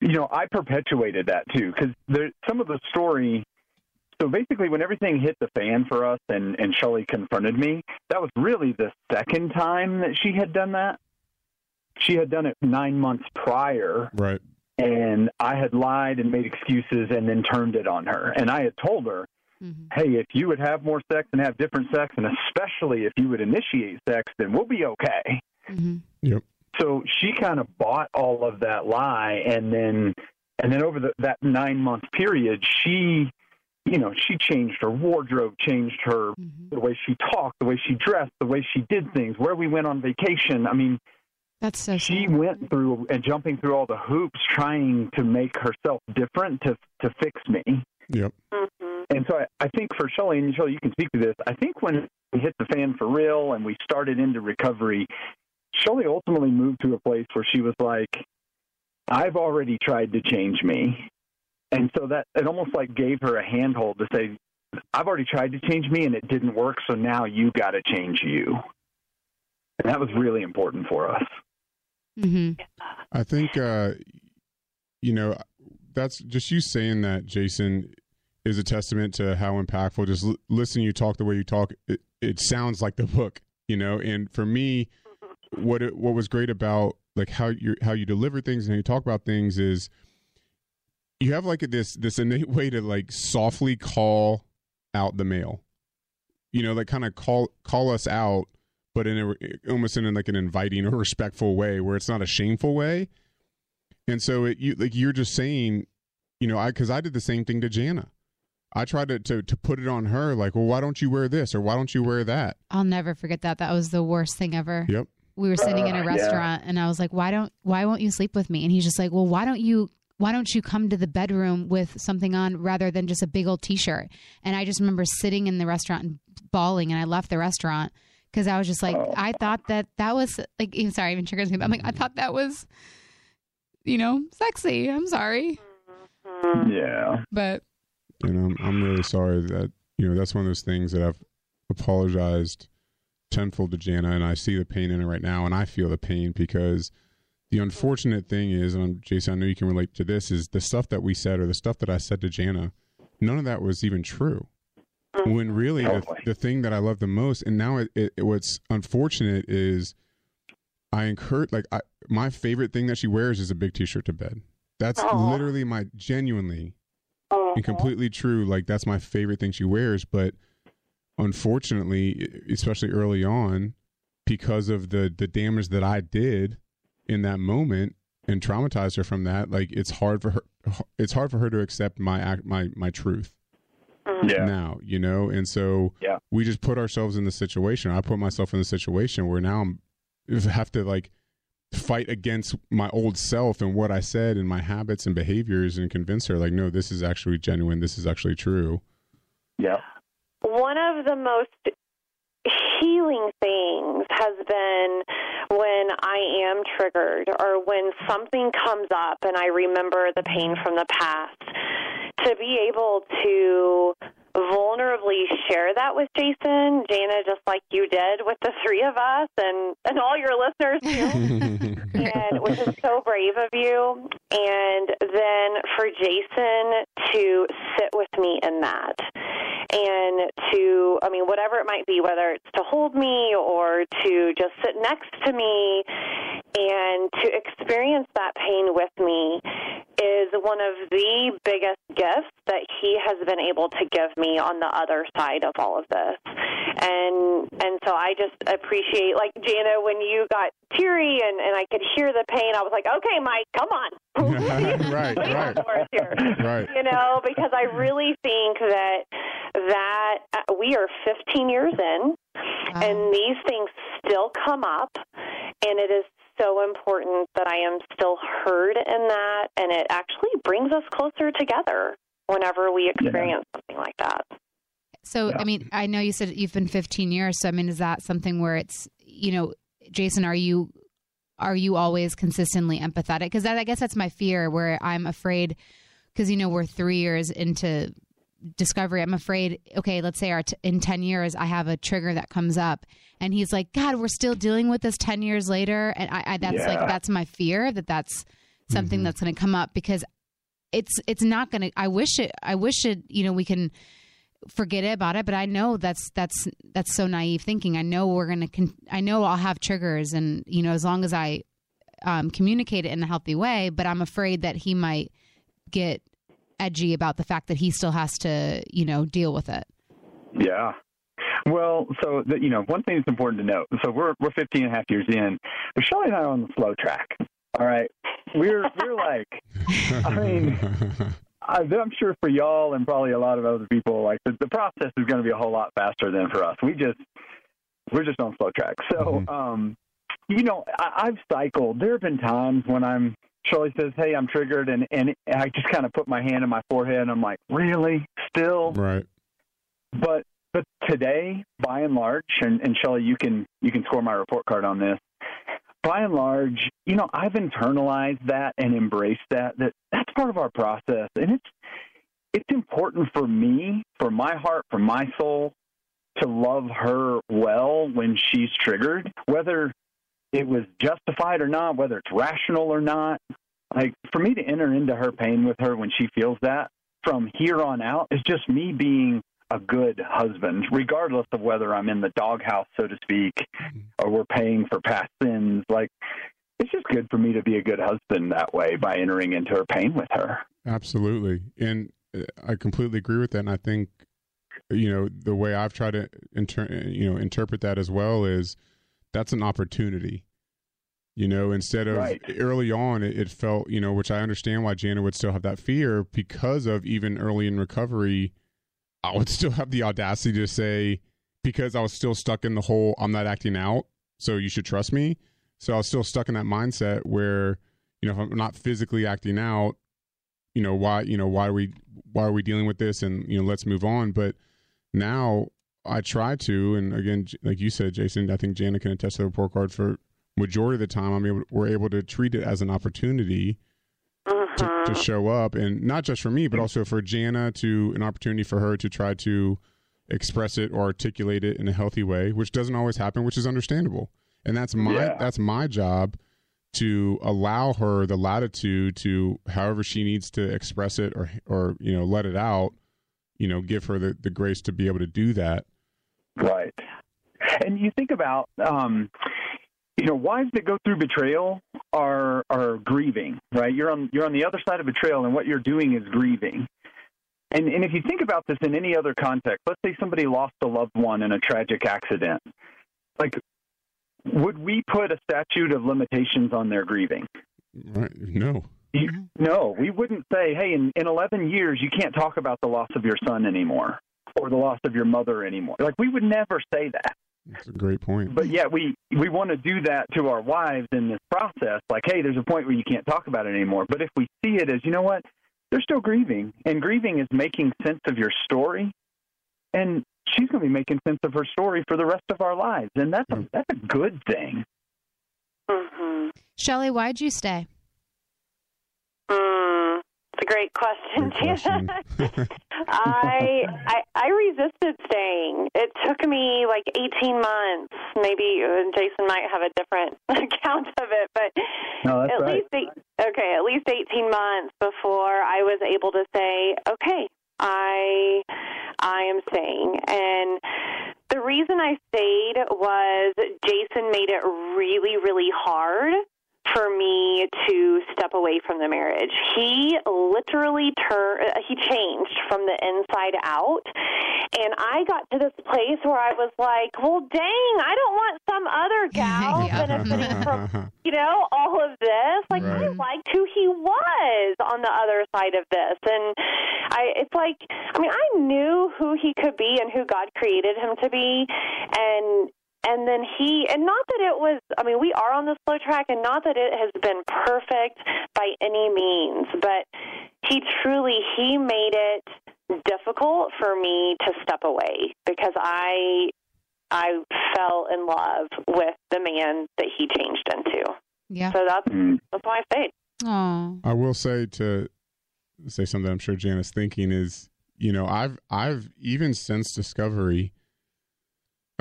You know, I perpetuated that too because there some of the story. So basically, when everything hit the fan for us, and and Shelly confronted me, that was really the second time that she had done that. She had done it nine months prior, Right. And I had lied and made excuses and then turned it on her. And I had told her, hey, if you would have more sex and have different sex, and especially if you would initiate sex, then we'll be okay. Yep. So she kind of bought all of that lie, and then and then over the, that nine month period, she, you know, she changed her wardrobe, changed her mm-hmm. the way she talked, the way she dressed, the way she did things, where we went on vacation. I mean, that's so. She went through and jumping through all the hoops, trying to make herself different to to fix me. Yep. Mm-hmm. And so I, I think for Shelly, and Shelly, you can speak to this. I think when we hit the fan for real and we started into recovery, Shelly ultimately moved to a place where she was like, I've already tried to change me. And so that it almost like gave her a handhold to say, I've already tried to change me and it didn't work, so now you got to change you. And that was really important for us. Mm-hmm. I think uh, you know that's just you saying that, Jason, is a testament to how impactful. Just l- listening you talk the way you talk, it, it sounds like the book, you know. And for me, what it, what was great about like how you how you deliver things and how you talk about things is you have like this this innate way to like softly call out the male, you know, like kind of call call us out, but in a almost in like an inviting or respectful way, where it's not a shameful way. And so it you like you're just saying, you know, I because I did the same thing to Jana. I tried to, to to put it on her, like, well, why don't you wear this or why don't you wear that? I'll never forget that. That was the worst thing ever. Yep. we were sitting in a Uh, yeah. restaurant and I was like, "Why don't why won't you sleep with me?" And he's just like, "Well, why don't you why don't you come to the bedroom with something on rather than just a big old t-shirt?" And I just remember sitting in the restaurant and bawling and I left the restaurant because I was just like, oh. I thought that that was like, I'm sorry, even triggers me. But I'm like, I mm-hmm. thought that was, you know, sexy. I'm sorry, mm-hmm. Yeah. but And I'm I'm really sorry that you know that's one of those things that I've apologized tenfold to Jana, and I see the pain in it right now, and I feel the pain because the unfortunate thing is, and I'm- Jason, I know you can relate to this, is the stuff that we said or the stuff that I said to Jana, none of that was even true. Mm-hmm. When really the, the thing that I love the most, and now it, it, what's unfortunate is I encourage like I, my favorite thing that she wears is a big t-shirt to bed. That's literally my genuinely and mm-hmm. completely true. Like that's my favorite thing she wears. But unfortunately, especially early on, because of the the damage that I did in that moment and traumatized her from that, like it's hard for her. It's hard for her to accept my act, my my truth Mm-hmm. Yeah. now, you know. And so Yeah. we just put ourselves in the situation. I put myself in the situation where now I'm have to like fight against my old self and what I said and my habits and behaviors and convince her like, no, this is actually genuine. This is actually true. Yeah. One of the most healing things has been when I am triggered or when something comes up and I remember the pain from the past. To be able to vulnerably share that with Jason, Jana, just like you did with the three of us and, and all your listeners too. and which is so brave of you. And then for Jason to sit with me in that and to, I mean, whatever it might be, whether it's to hold me or to just sit next to me and to experience that pain with me is one of the biggest gifts that he has been able to give me on the other side of all of this. And and so I just appreciate like Jana when you got teary and, and I could hear the pain, I was like, Okay, Mike, come on. right, right, right. You know, because I really think that that uh, we are 15 years in, and these things still come up, and it is so important that I am still heard in that, and it actually brings us closer together whenever we experience something like that. So, I mean, I know you said you've been 15 years. So, I mean, is that something where it's, you know, Jason, are you, are you always consistently empathetic? Because I guess that's my fear where I'm afraid, because, you know, we're three years into discovery. I'm afraid, okay, let's say our t- in 10 years, I have a trigger that comes up and he's like, God, we're still dealing with this 10 years later. And I, I that's like, that's my fear that that's something that's going to come up because it's, it's not going to, I wish it, I wish it, you know, we can, forget about it but i know that's that's that's so naive thinking i know we're gonna con- i know i'll have triggers and you know as long as i um, communicate it in a healthy way but i'm afraid that he might get edgy about the fact that he still has to you know deal with it Yeah. Well, so the, you know, one thing that's important to note. So we're we're 15 and a half years in, but Shelly and I are on the slow track. All right, we're we're like, I mean, I, I'm sure for y'all and probably a lot of other people, like the, the process is going to be a whole lot faster than for us. We just we're just on slow track. So, um, you know, I, I've cycled. There have been times when I'm Shelly says, "Hey, I'm triggered," and and I just kind of put my hand on my forehead, and I'm like, "Really? Still?" Right. But but today, by and large, and, and Shelly, you can you can score my report card on this. By and large, you know, I've internalized that and embraced that. That that's part of our process, and it's it's important for me, for my heart, for my soul, to love her well when she's triggered, whether it was justified or not, whether it's rational or not. Like for me to enter into her pain with her when she feels that from here on out is just me being a good husband, regardless of whether I'm in the doghouse, so to speak, or we're paying for past sins. Like, it's just good for me to be a good husband that way by entering into her pain with her. Absolutely. And uh, I completely agree with that. And I think, you know, the way I've tried to inter- you know, interpret that as well is that's an opportunity. You know, instead of Right. early on, it, it felt, you know, which I understand why Jana would still have that fear because of even early in recovery, I would still have the audacity to say, because I was still stuck in the whole I'm not acting out so you should trust me. So I was still stuck in that mindset where, you know, if I'm not physically acting out, you know, why, you know, why are we, why are we dealing with this? And, you know, let's move on. But now I try to, and again, like you said, Jason, I think Jana can attest to the report card for majority of the time. I mean, we're able to treat it as an opportunity to, to mm-hmm. show up, and not just for me, but also for Jana to an opportunity for her to try to express it or articulate it in a healthy way, which doesn't always happen, which is understandable. And that's my Yeah. that's my job to allow her the latitude to however she needs to express it or or you know let it out, you know, give her the, the grace to be able to do that. Right. And you think about, um, you know, wives that go through betrayal are are grieving, right? You're on you're on the other side of betrayal, and what you're doing is grieving. And and if you think about this in any other context, let's say somebody lost a loved one in a tragic accident, like, would we put a statute of limitations on their grieving? Right? No. You, no, we wouldn't say, hey, in, in 11 years, you can't talk about the loss of your son anymore or the loss of your mother anymore. Like, we would never say that. That's a great point. But yet we we want to do that to our wives in this process. Like, hey, there's a point where you can't talk about it anymore. But if we see it as, you know what, they're still grieving, and grieving is making sense of your story, and she's going to be making sense of her story for the rest of our lives, and that's a, that's a good thing. Mm-hmm. Shelly, why'd you stay? Mm, it's a great question, Good question. I, I I resisted staying. It took me like 18 months. Maybe Jason might have a different account of it, but No, at right. least eight, okay, at least 18 months before I was able to say, okay, I I am staying. And the reason I stayed was Jason made it really, really hard for me to step away from the marriage. He literally turned, uh, he changed from the inside out. And I got to this place where I was like, well, dang, I don't want some other gal Yeah. benefiting from, you know, all of this. Like, I liked who he was on the other side of this. And I, it's like, I mean, I knew who he could be and who God created him to be. And, and then he and not that it was i mean we are on the slow track and not that it has been perfect by any means but he truly he made it difficult for me to step away because i i fell in love with the man that he changed into Yeah. so that's Mm. that's why i stayed Oh. I will say to say something I'm sure Jana's thinking is, you know, I've I've even since Discovery,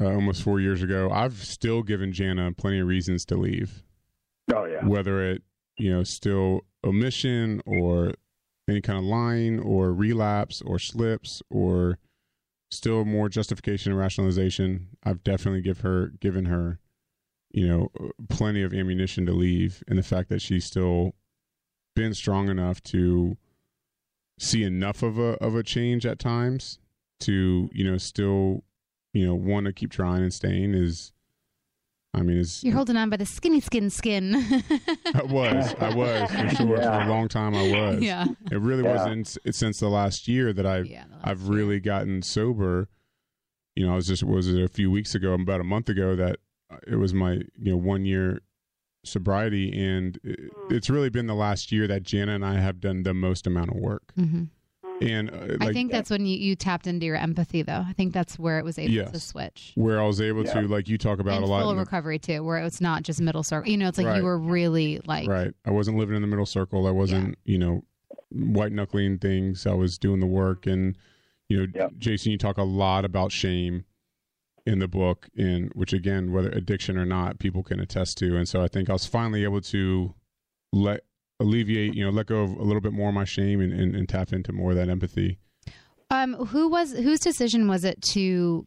uh, almost four years ago, I've still given Jana plenty of reasons to leave. Oh yeah. Whether it, you know, still omission or any kind of lying or relapse or slips or still more justification and rationalization, I've definitely give her given her, you know, plenty of ammunition to leave, and the fact that she's still been strong enough to see enough of a of a change at times to you know still you know want to keep trying and staying is I mean is You're holding on by the skinny skin skin. I was I was for sure for a long time I was yeah. it really Yeah. wasn't s- since the last year that I've Yeah. I've year. really gotten sober. You know, I was just was it a few weeks ago, about a month ago, that uh, it was my you know one year sobriety, and it, it's really been the last year that Jana and I have done the most amount of work. hmm And uh, like I think that's when you, you tapped into your empathy, though. I think that's where it was able to switch. where I was able Yeah. to, like you talk about and a lot. full in the- recovery too, where it's not just middle circle. You know, it's like Right. you were really like right. I wasn't living in the middle circle. I wasn't, you know, white knuckling things. I was doing the work, and you know, Yeah. Jason, you talk a lot about shame in the book, in which again, whether addiction or not, people can attest to. And so I think I was finally able to let alleviate, you know, let go of a little bit more of my shame and, and, and tap into more of that empathy. Um, who was whose decision was it to,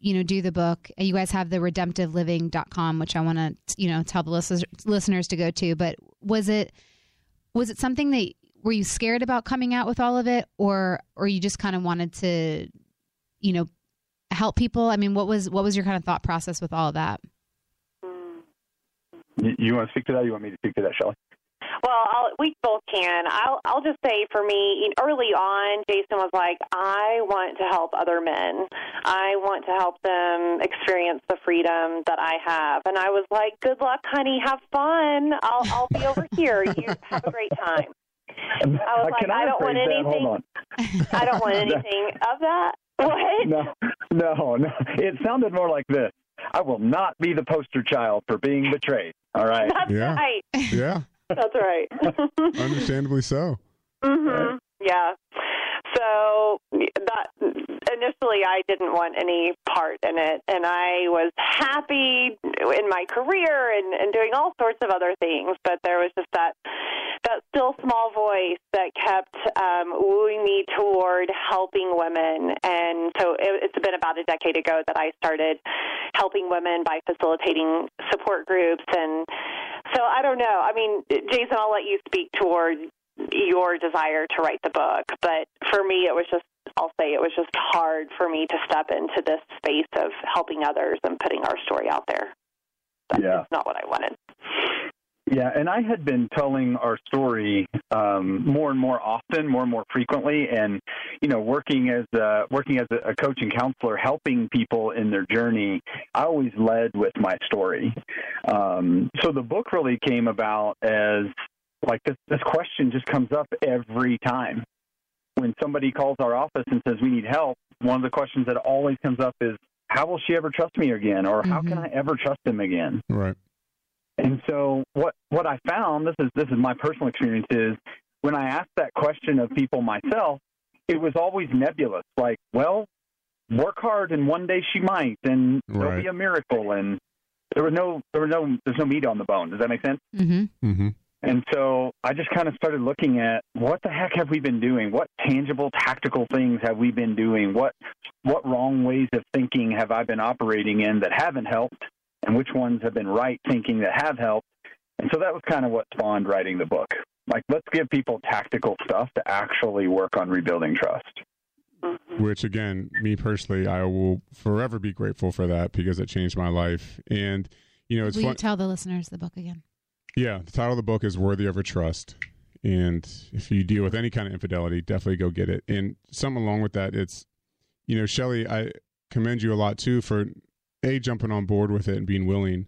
you know, do the book? You guys have the redemptiveliving.com, which I want to, you know, tell the listeners listeners to go to. But was it was it something that were you scared about coming out with all of it, or or you just kind of wanted to, you know, help people? I mean, what was what was your kind of thought process with all of that? You, you want to speak to that? You want me to speak to that, Shelly? Well, I'll, we both can. I'll I'll just say for me, early on, Jason was like, I want to help other men. I want to help them experience the freedom that I have. And I was like, Good luck, honey. Have fun. I'll I'll be over here. You have a great time. I was uh, like, I I don't want anything. I don't want anything of that. What? No, no, no. It sounded more like this. I will not be the poster child for being betrayed. All right. That's Yeah. right. Yeah, That's right. understandably so. hmm Yeah. So that initially, I didn't want any part in it, and I was happy in my career and, and doing all sorts of other things. But there was just that that still small voice that kept um, wooing me toward helping women. And so it, it's been about a decade ago that I started helping women by facilitating support groups. And so I don't know. I mean, Jason, I'll let you speak toward your desire to write the book. But for me, it was just, I'll say it was just hard for me to step into this space of helping others and putting our story out there. yeah. It's not what I wanted. Yeah, and I had been telling our story um, more and more often, more and more frequently, and you know, working as a, working as a coach and counselor, helping people in their journey. I always led with my story. Um, so the book really came about as like this. This question just comes up every time when somebody calls our office and says we need help. One of the questions that always comes up is, "How will she ever trust me again?" or "How can I ever trust him again?" Right. And so what what I found this is this is my personal experience is when I asked that question of people myself, it was always nebulous. Like, well, work hard and one day she might, and there'll Right. be a miracle, and there was no there was no there's no meat on the bone. Does that make sense? Mm-hmm. Mm-hmm. And so I just kind of started looking at what the heck have we been doing? What tangible tactical things have we been doing? What what wrong ways of thinking have I been operating in that haven't helped? And which ones have been right thinking that have helped? And so that was kind of what spawned writing the book. Like let's give people tactical stuff to actually work on rebuilding trust. Mm-hmm. Which again, me personally, I will forever be grateful for that because it changed my life. And you know, it's Will fun. you tell the listeners the book again? Yeah, the title of the book is Worthy of Her Trust. And if you deal with any kind of infidelity, definitely go get it. And some along with that, it's, you know, Shelly, I commend you a lot too for A, jumping on board with it and being willing,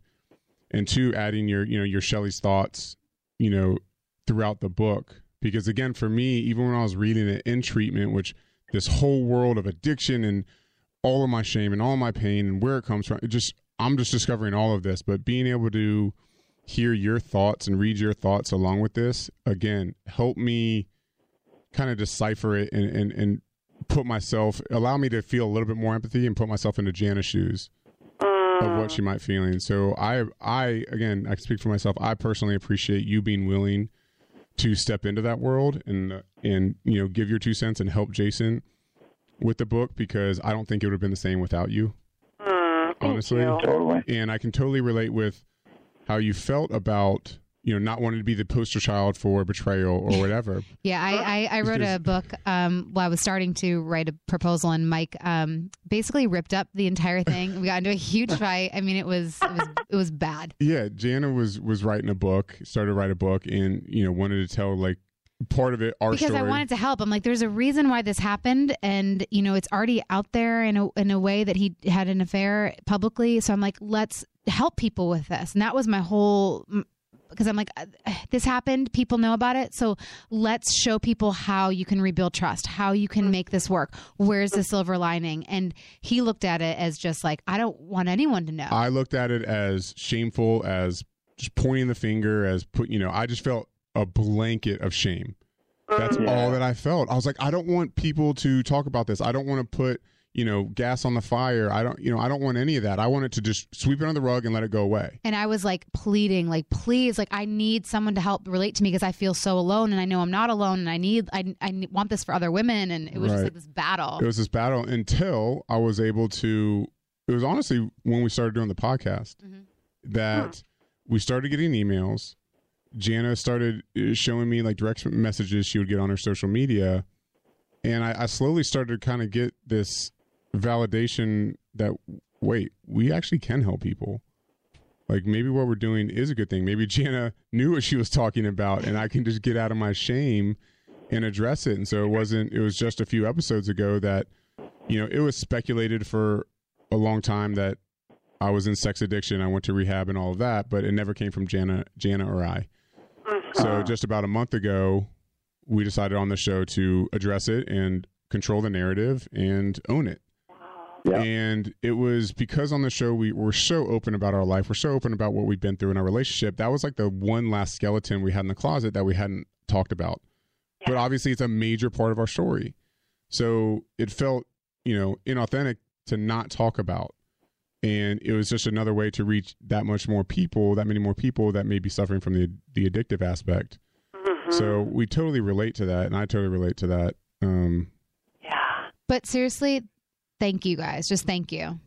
and two, adding your, you know, your Shelly's thoughts, you know, throughout the book. Because again, for me, even when I was reading it in treatment, which this whole world of addiction and all of my shame and all my pain and where it comes from, it just, I'm just discovering all of this. But being able to, hear your thoughts and read your thoughts along with this again help me kind of decipher it and, and and put myself allow me to feel a little bit more empathy and put myself into Jana's shoes of what she might feeling so i i again i can speak for myself. I personally appreciate you being willing to step into that world and uh, and you know give your two cents and help jason with the book because i don't think it would have been the same without you honestly. Totally. and i can totally relate with how you felt about you know not wanting to be the poster child for betrayal or whatever Yeah, I, I, I wrote a book um, while I was starting to write a proposal, and Mike um, basically ripped up the entire thing. We got into a huge fight. I mean, it was it was it was bad. yeah jana was was writing a book started to write a book and you know wanted to tell like part of it our because story I wanted to help. I'm like, there's a reason why this happened, and you know, it's already out there in a in a way that he had an affair publicly. So I'm like, let's help people with this, and that was my whole. Because I'm like, uh, this happened, people know about it, so let's show people how you can rebuild trust, how you can make this work. Where's the silver lining? And he looked at it as just like, I don't want anyone to know. i looked at it as shameful as just pointing the finger as put you know i just felt a blanket of shame. That's all that i felt. I was like i don't want people to talk about this. I don't want to put you know gas on the fire i don't you know i don't want any of that i want it to just sweep it under the rug and let it go away And I was like pleading, like, please, like, I need someone to help relate to me because I feel so alone, and I know I'm not alone, and I need, I, I want this for other women, and it was just like this battle. It was this battle until I was able to. It was honestly when we started doing the podcast that we started getting emails. Jana started uh, showing me like direct messages she would get on her social media, and I, I slowly started to kind of get this validation that wait, we actually can help people. like maybe what we're doing is a good thing. Maybe Jana knew what she was talking about, and I can just get out of my shame and address it. And so it wasn't. It was just a few episodes ago that you know it was speculated for a long time that I was in sex addiction. I went to rehab and all of that, but it never came from Jana, Jana or I. So uh-huh. just about a month ago, we decided on the show to address it and control the narrative and own it. And it was because on the show we were so open about our life, we're so open about what we've been through in our relationship. That was like the one last skeleton we had in the closet that we hadn't talked about. But obviously, it's a major part of our story. So it felt, you know, inauthentic to not talk about. And it was just another way to reach that much more people, that many more people that may be suffering from the the addictive aspect. So we totally relate to that, and I totally relate to that. Um, yeah. But seriously, thank you guys. Just thank you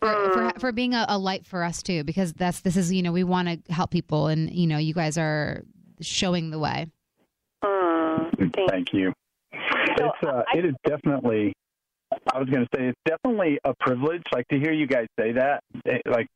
for for, for being a, a light for us too, because that's this is you know we want to help people, and you know you guys are showing the way. Thank you. It's uh, it is definitely. I was going to say it's definitely a privilege. Like to hear you guys say that, it- like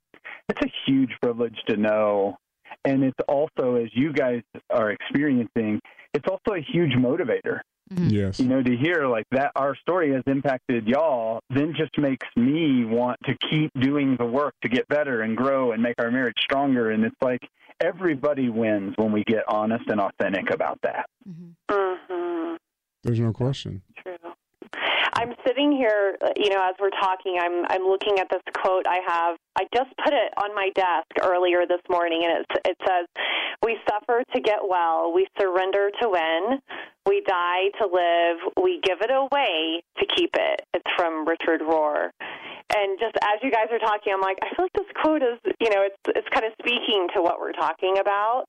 it's a huge privilege to know, and it's also as you guys are experiencing, it's also a huge motivator. Mm-hmm. Yes. You know, to hear like that our story has impacted y'all, then just makes me want to keep doing the work to get better and grow and make our marriage stronger. And it's like everybody wins when we get honest and authentic about that. Mm-hmm. Mm-hmm. there's no question. I'm sitting here, you know, as we're talking, I'm I'm looking at this quote I have. I just put it on my desk earlier this morning, and it it says, "We suffer to get well, we surrender to win, we die to live, we give it away to keep it." It's from Richard Rohr. And just as you guys are talking, I'm like, I feel like this quote is, you know, it's it's kind of speaking to what we're talking about,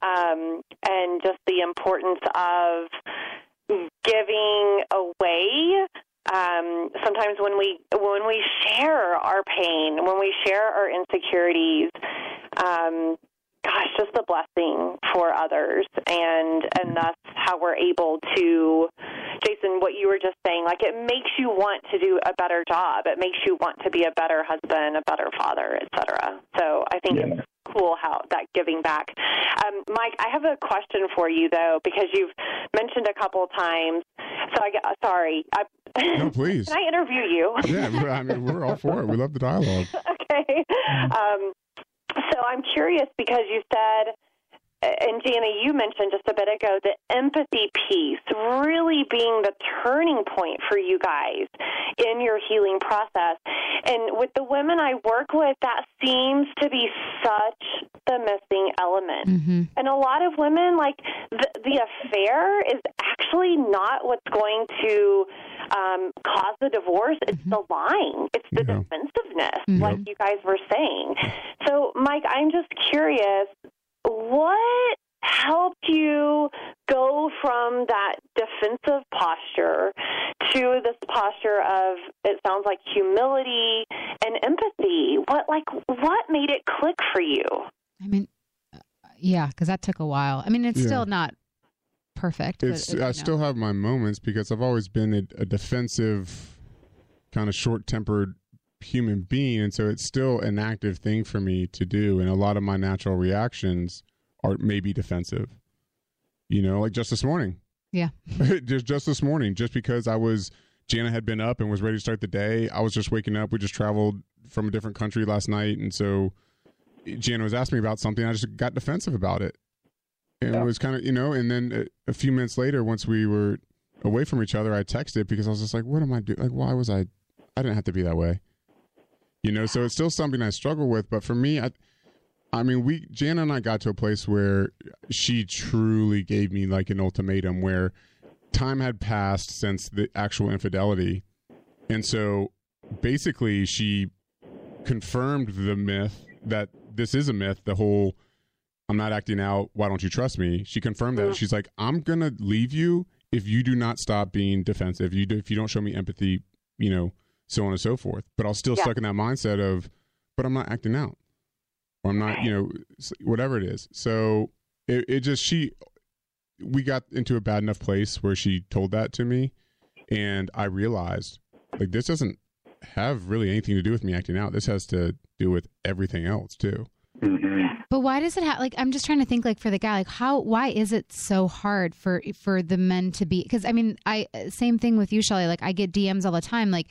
um, and just the importance of giving away um, sometimes when we when we share our pain when we share our insecurities um, gosh just a blessing for others. And and that's how we're able to Jason what you were just saying like it makes you want to do a better job. It makes you want to be a better husband a better father etc so I think it's cool how that giving back. Um, Mike, I have a question for you though because you've mentioned a couple of times. So I get sorry. I, No, please. Can I interview you? Yeah, we're- I mean, we're all for it. We love the dialogue. okay. Um, so I'm curious because you said, and Jana, you mentioned just a bit ago the empathy piece really being the turning point for you guys in your healing process. And with the women I work with, that seems to be such the missing element. Mm-hmm. And a lot of women, like the, the affair, is actually not what's going to um, cause the divorce. It's mm-hmm. the lying. It's the defensiveness, mm-hmm. like you guys were saying. So, Mike, I'm just curious, what helped you go from that defensive posture to this posture of it sounds like humility and empathy what like what made it click for you I mean, uh, yeah, because that took a while. I mean, it's Yeah. still not perfect. It's it- I you still have my moments because I've always been a, a defensive, kind of short-tempered human being, and so it's still an active thing for me to do. And a lot of my natural reactions are maybe defensive. You know, like just this morning. Yeah. just just this morning, just because I was Jana had been up and was ready to start the day. I was just waking up. We just traveled from a different country last night, and so Jana was asking me about something. I just got defensive about it, and it was kind of you know. And then a, a few minutes later, once we were away from each other, I texted because I was just like, "What am I doing? Like, why was I? I didn't have to be that way." You know, so it's still something I struggle with. But for me, I, I mean, we Jana and I got to a place where she truly gave me like an ultimatum where time had passed since the actual infidelity, and so basically she confirmed the myth that this is a myth. The whole I'm not acting out. Why don't you trust me? She confirmed that. Mm-hmm. She's like, I'm gonna leave you if you do not stop being defensive. You do, if you don't show me empathy, you know, so on and so forth. But I'll still Yeah. stuck in that mindset of, but I'm not acting out, or I'm not, you know, whatever it is. So it, it just she, we got into a bad enough place where she told that to me, and I realized like this doesn't have really anything to do with me acting out. This has to do with everything else too. Mm-hmm. But why does it have like I'm just trying to think like for the guy like how why is it so hard for for the men to be because I mean I same thing with you Shelly like I get DMs all the time like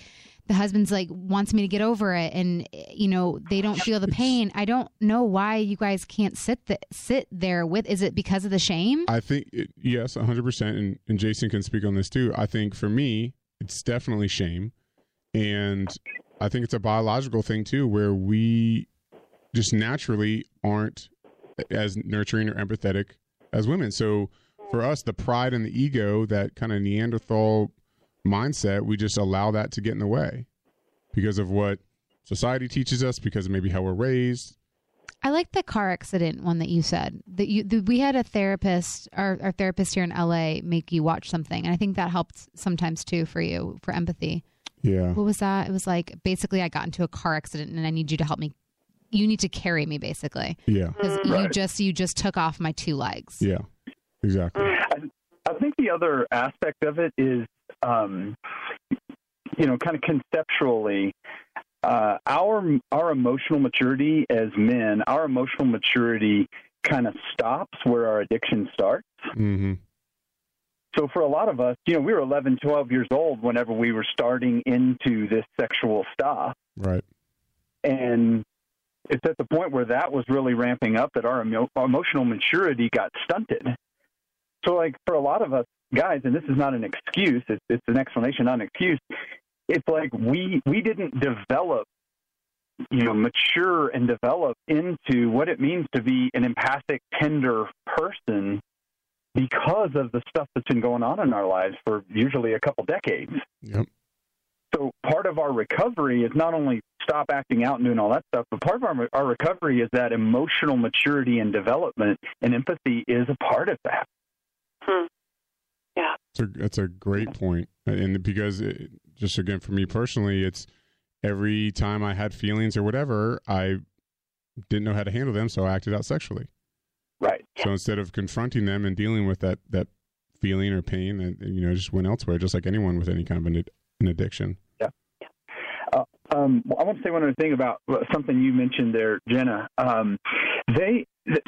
the husband's like wants me to get over it and you know they don't feel the pain I don't know why you guys can't sit the, sit there with is it because of the shame I think it, yes, 100%. And, and Jason can speak on this too. I think for me, it's definitely shame. And I think it's a biological thing too, where we just naturally aren't as nurturing or empathetic as women. So for us, the pride and the ego, that kind of Neanderthal mindset, we just allow that to get in the way because of what society teaches us, because of maybe how we're raised. I like the car accident one that you said that you the, we had a therapist our, our therapist here in LA make you watch something and I think that helped sometimes too for you for empathy. Yeah. What was that? It was like basically I got into a car accident and I need you to help me. You need to carry me basically. Yeah. Because you just you just took off my two legs. Yeah. Exactly. I, I think the other aspect of it is, um, you know, kind of conceptually, uh, our our emotional maturity as men, our emotional maturity kind of stops where our addiction starts. Mm-hmm. So for a lot of us, you know, we were 11, 12 years old whenever we were starting into this sexual stuff. Right. And it's at the point where that was really ramping up that our emo- emotional maturity got stunted. So, like, for a lot of us guys, and this is not an excuse, it's, it's an explanation, not an excuse. It's like we, we didn't develop, you know, mature and develop into what it means to be an empathic, tender person because of the stuff that's been going on in our lives for usually a couple decades. Yep. So part of our recovery is not only stop acting out and doing all that stuff, but part of our, our recovery is that emotional maturity and development, and empathy is a part of that. It's a, that's a great point. And because, it, just again, for me personally, it's every time I had feelings or whatever, I didn't know how to handle them, so I acted out sexually. Right. So instead of confronting them and dealing with that, that feeling or pain, and you know, just went elsewhere, just like anyone with any kind of an, an addiction. Yeah. Uh, um, I want to say one other thing about something you mentioned there, Jana. Um, they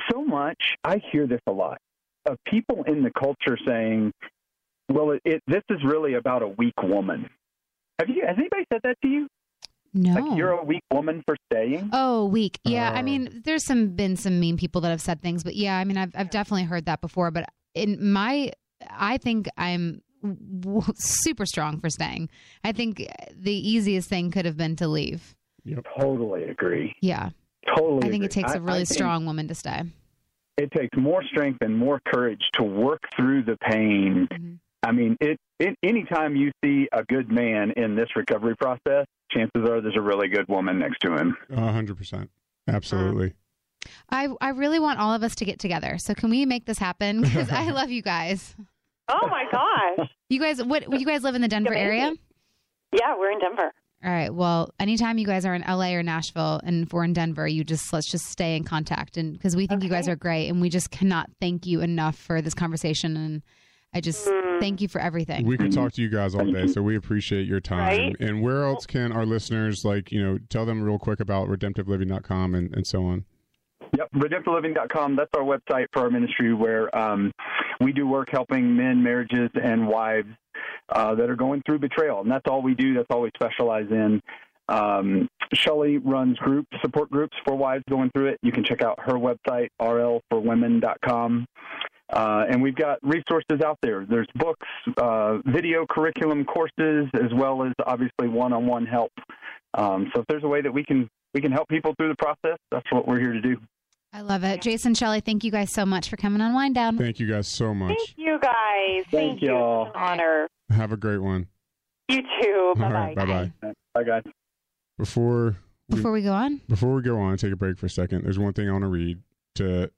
so much. I hear this a lot of people in the culture saying, "Well, it, it this is really about a weak woman." Have you? Has anybody said that to you? No. Like you're a weak woman for staying. Oh, weak. Yeah, I Oh. mean, there's some been some mean people that have said things, but yeah, I mean, I've I've definitely heard that before. But in my, I think I'm w- super strong for staying. I think the easiest thing could have been to leave. You totally agree. Yeah, Totally. I think it takes I- a really I think strong woman to stay. It takes more strength and more courage to work through the pain. Mm-hmm. I mean, it, it. Anytime you see a good man in this recovery process, chances are there's a really good woman next to him. Hundred percent. Absolutely. I I really want all of us to get together. So can we make this happen? Because I love you guys. Oh my gosh. You guys, what you guys live in the Denver area? Yeah, we're in Denver. All right. Well, anytime you guys are in LA or Nashville and if we're in Denver, you just let's just stay in contact and because we think you guys are great and we just cannot thank you enough for this conversation and I just thank you for everything. We could talk to you guys all day, so we appreciate your time. Right? And where else can our listeners, like, you know, tell them real quick about redemptiveliving.com and, and so on? Yep, redemptiveliving.com. That's our website for our ministry where um, we do work helping men, marriages, and wives uh, that are going through betrayal. And that's all we do. That's all we specialize in. Um, Shelly runs groups, support groups for wives going through it. You can check out her website, rlforwomen.com. Uh, and we've got resources out there. There's books, uh, video curriculum courses, as well as obviously one-on-one help. Um, so if there's a way that we can we can help people through the process, that's what we're here to do. I love it. Jason, Shelly, thank you guys so much for coming on Whine Down. Thank you guys so much. Thank you guys. Thank you. y'all. An honor. Have a great one. You too. Bye All bye. Bye bye. Bye, guys. Before we, Before we go on, before we go on, take a break for a second. There's one thing I want to read to,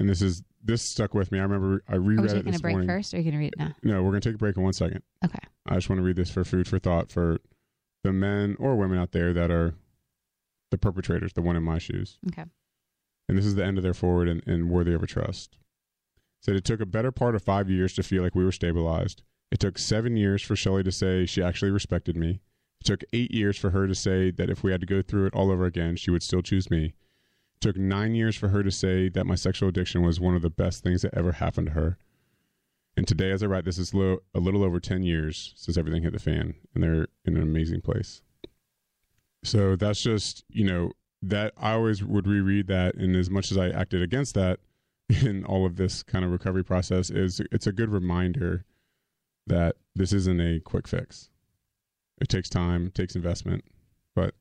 and this is this stuck with me. I remember I oh, reread are we it taking this a break morning. first or are you going to read it now? No, we're gonna take a break in one second. Okay. I just want to read this for food for thought for the men or women out there that are the perpetrators, the one in my shoes. Okay. And this is the end of their foreword and, and Worthy of Her Trust. Said it took a better part of five years to feel like we were stabilized. It took seven years for Shelly to say she actually respected me. It took eight years for her to say that if we had to go through it all over again, she would still choose me. Took nine years for her to say that my sexual addiction was one of the best things that ever happened to her. And today, as I write this, is lo- a little over 10 years since everything hit the fan, and they're in an amazing place. So that's just, you know, that I always would reread that. And as much as I acted against that in all of this kind of recovery process, is it's a good reminder that this isn't a quick fix. It takes time, takes investment, but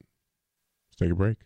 let's take a break.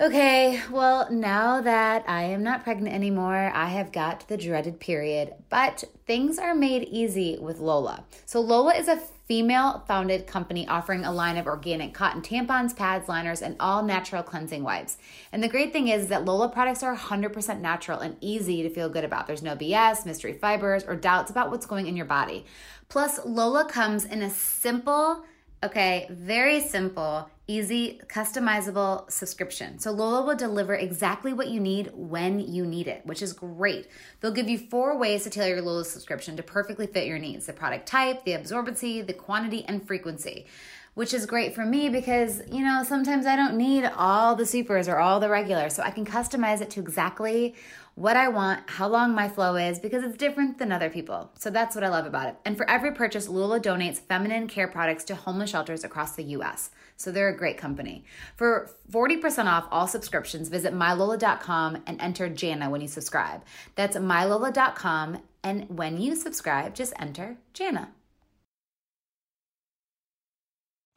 Okay, well, now that I am not pregnant anymore, I have got the dreaded period, but things are made easy with Lola. So, Lola is a female founded company offering a line of organic cotton tampons, pads, liners, and all natural cleansing wipes. And the great thing is that Lola products are 100% natural and easy to feel good about. There's no BS, mystery fibers, or doubts about what's going in your body. Plus, Lola comes in a simple, okay, very simple, easy, customizable subscription. So Lola will deliver exactly what you need when you need it, which is great. They'll give you four ways to tailor your Lola subscription to perfectly fit your needs the product type, the absorbency, the quantity, and frequency. Which is great for me because, you know, sometimes I don't need all the supers or all the regulars. So I can customize it to exactly what I want, how long my flow is, because it's different than other people. So that's what I love about it. And for every purchase, Lola donates feminine care products to homeless shelters across the US. So they're a great company. For 40% off all subscriptions, visit mylola.com and enter Jana when you subscribe. That's mylola.com. And when you subscribe, just enter Jana.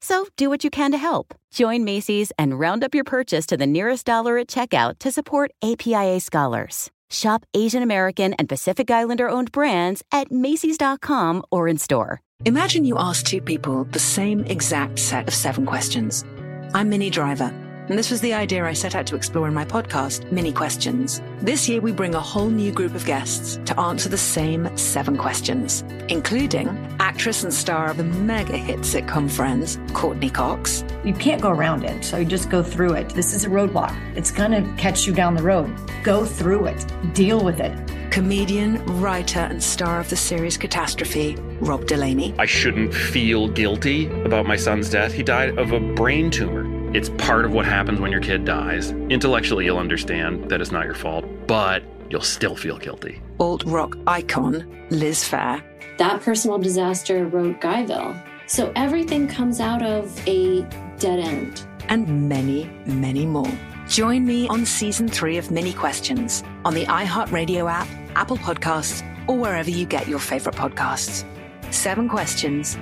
So do what you can to help. Join Macy's and round up your purchase to the nearest dollar at checkout to support APIA scholars. Shop Asian American and Pacific Islander owned brands at Macy's.com or in store. Imagine you ask two people the same exact set of seven questions. I'm Minnie Driver, and this was the idea I set out to explore in my podcast, Minnie Questions. This year, we bring a whole new group of guests to answer the same seven questions, including actress and star of the mega hit sitcom Friends, Courteney Cox. You can't go around it, so you just go through it. This is a roadblock. It's going to catch you down the road. Go through it, deal with it. Comedian, writer, and star of the series Catastrophe, Rob Delaney. I shouldn't feel guilty about my son's death. He died of a brain tumor. It's part of what happens when your kid dies. Intellectually, you'll understand that it's not your fault, but you'll still feel guilty. Alt rock icon, Liz Phair. That personal disaster wrote Guyville. So everything comes out of a dead end. And many, many more. Join me on season three of Minnie Questions on the iHeartRadio app, Apple Podcasts, or wherever you get your favorite podcasts. Seven questions,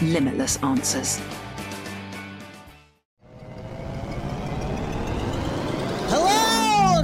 limitless answers.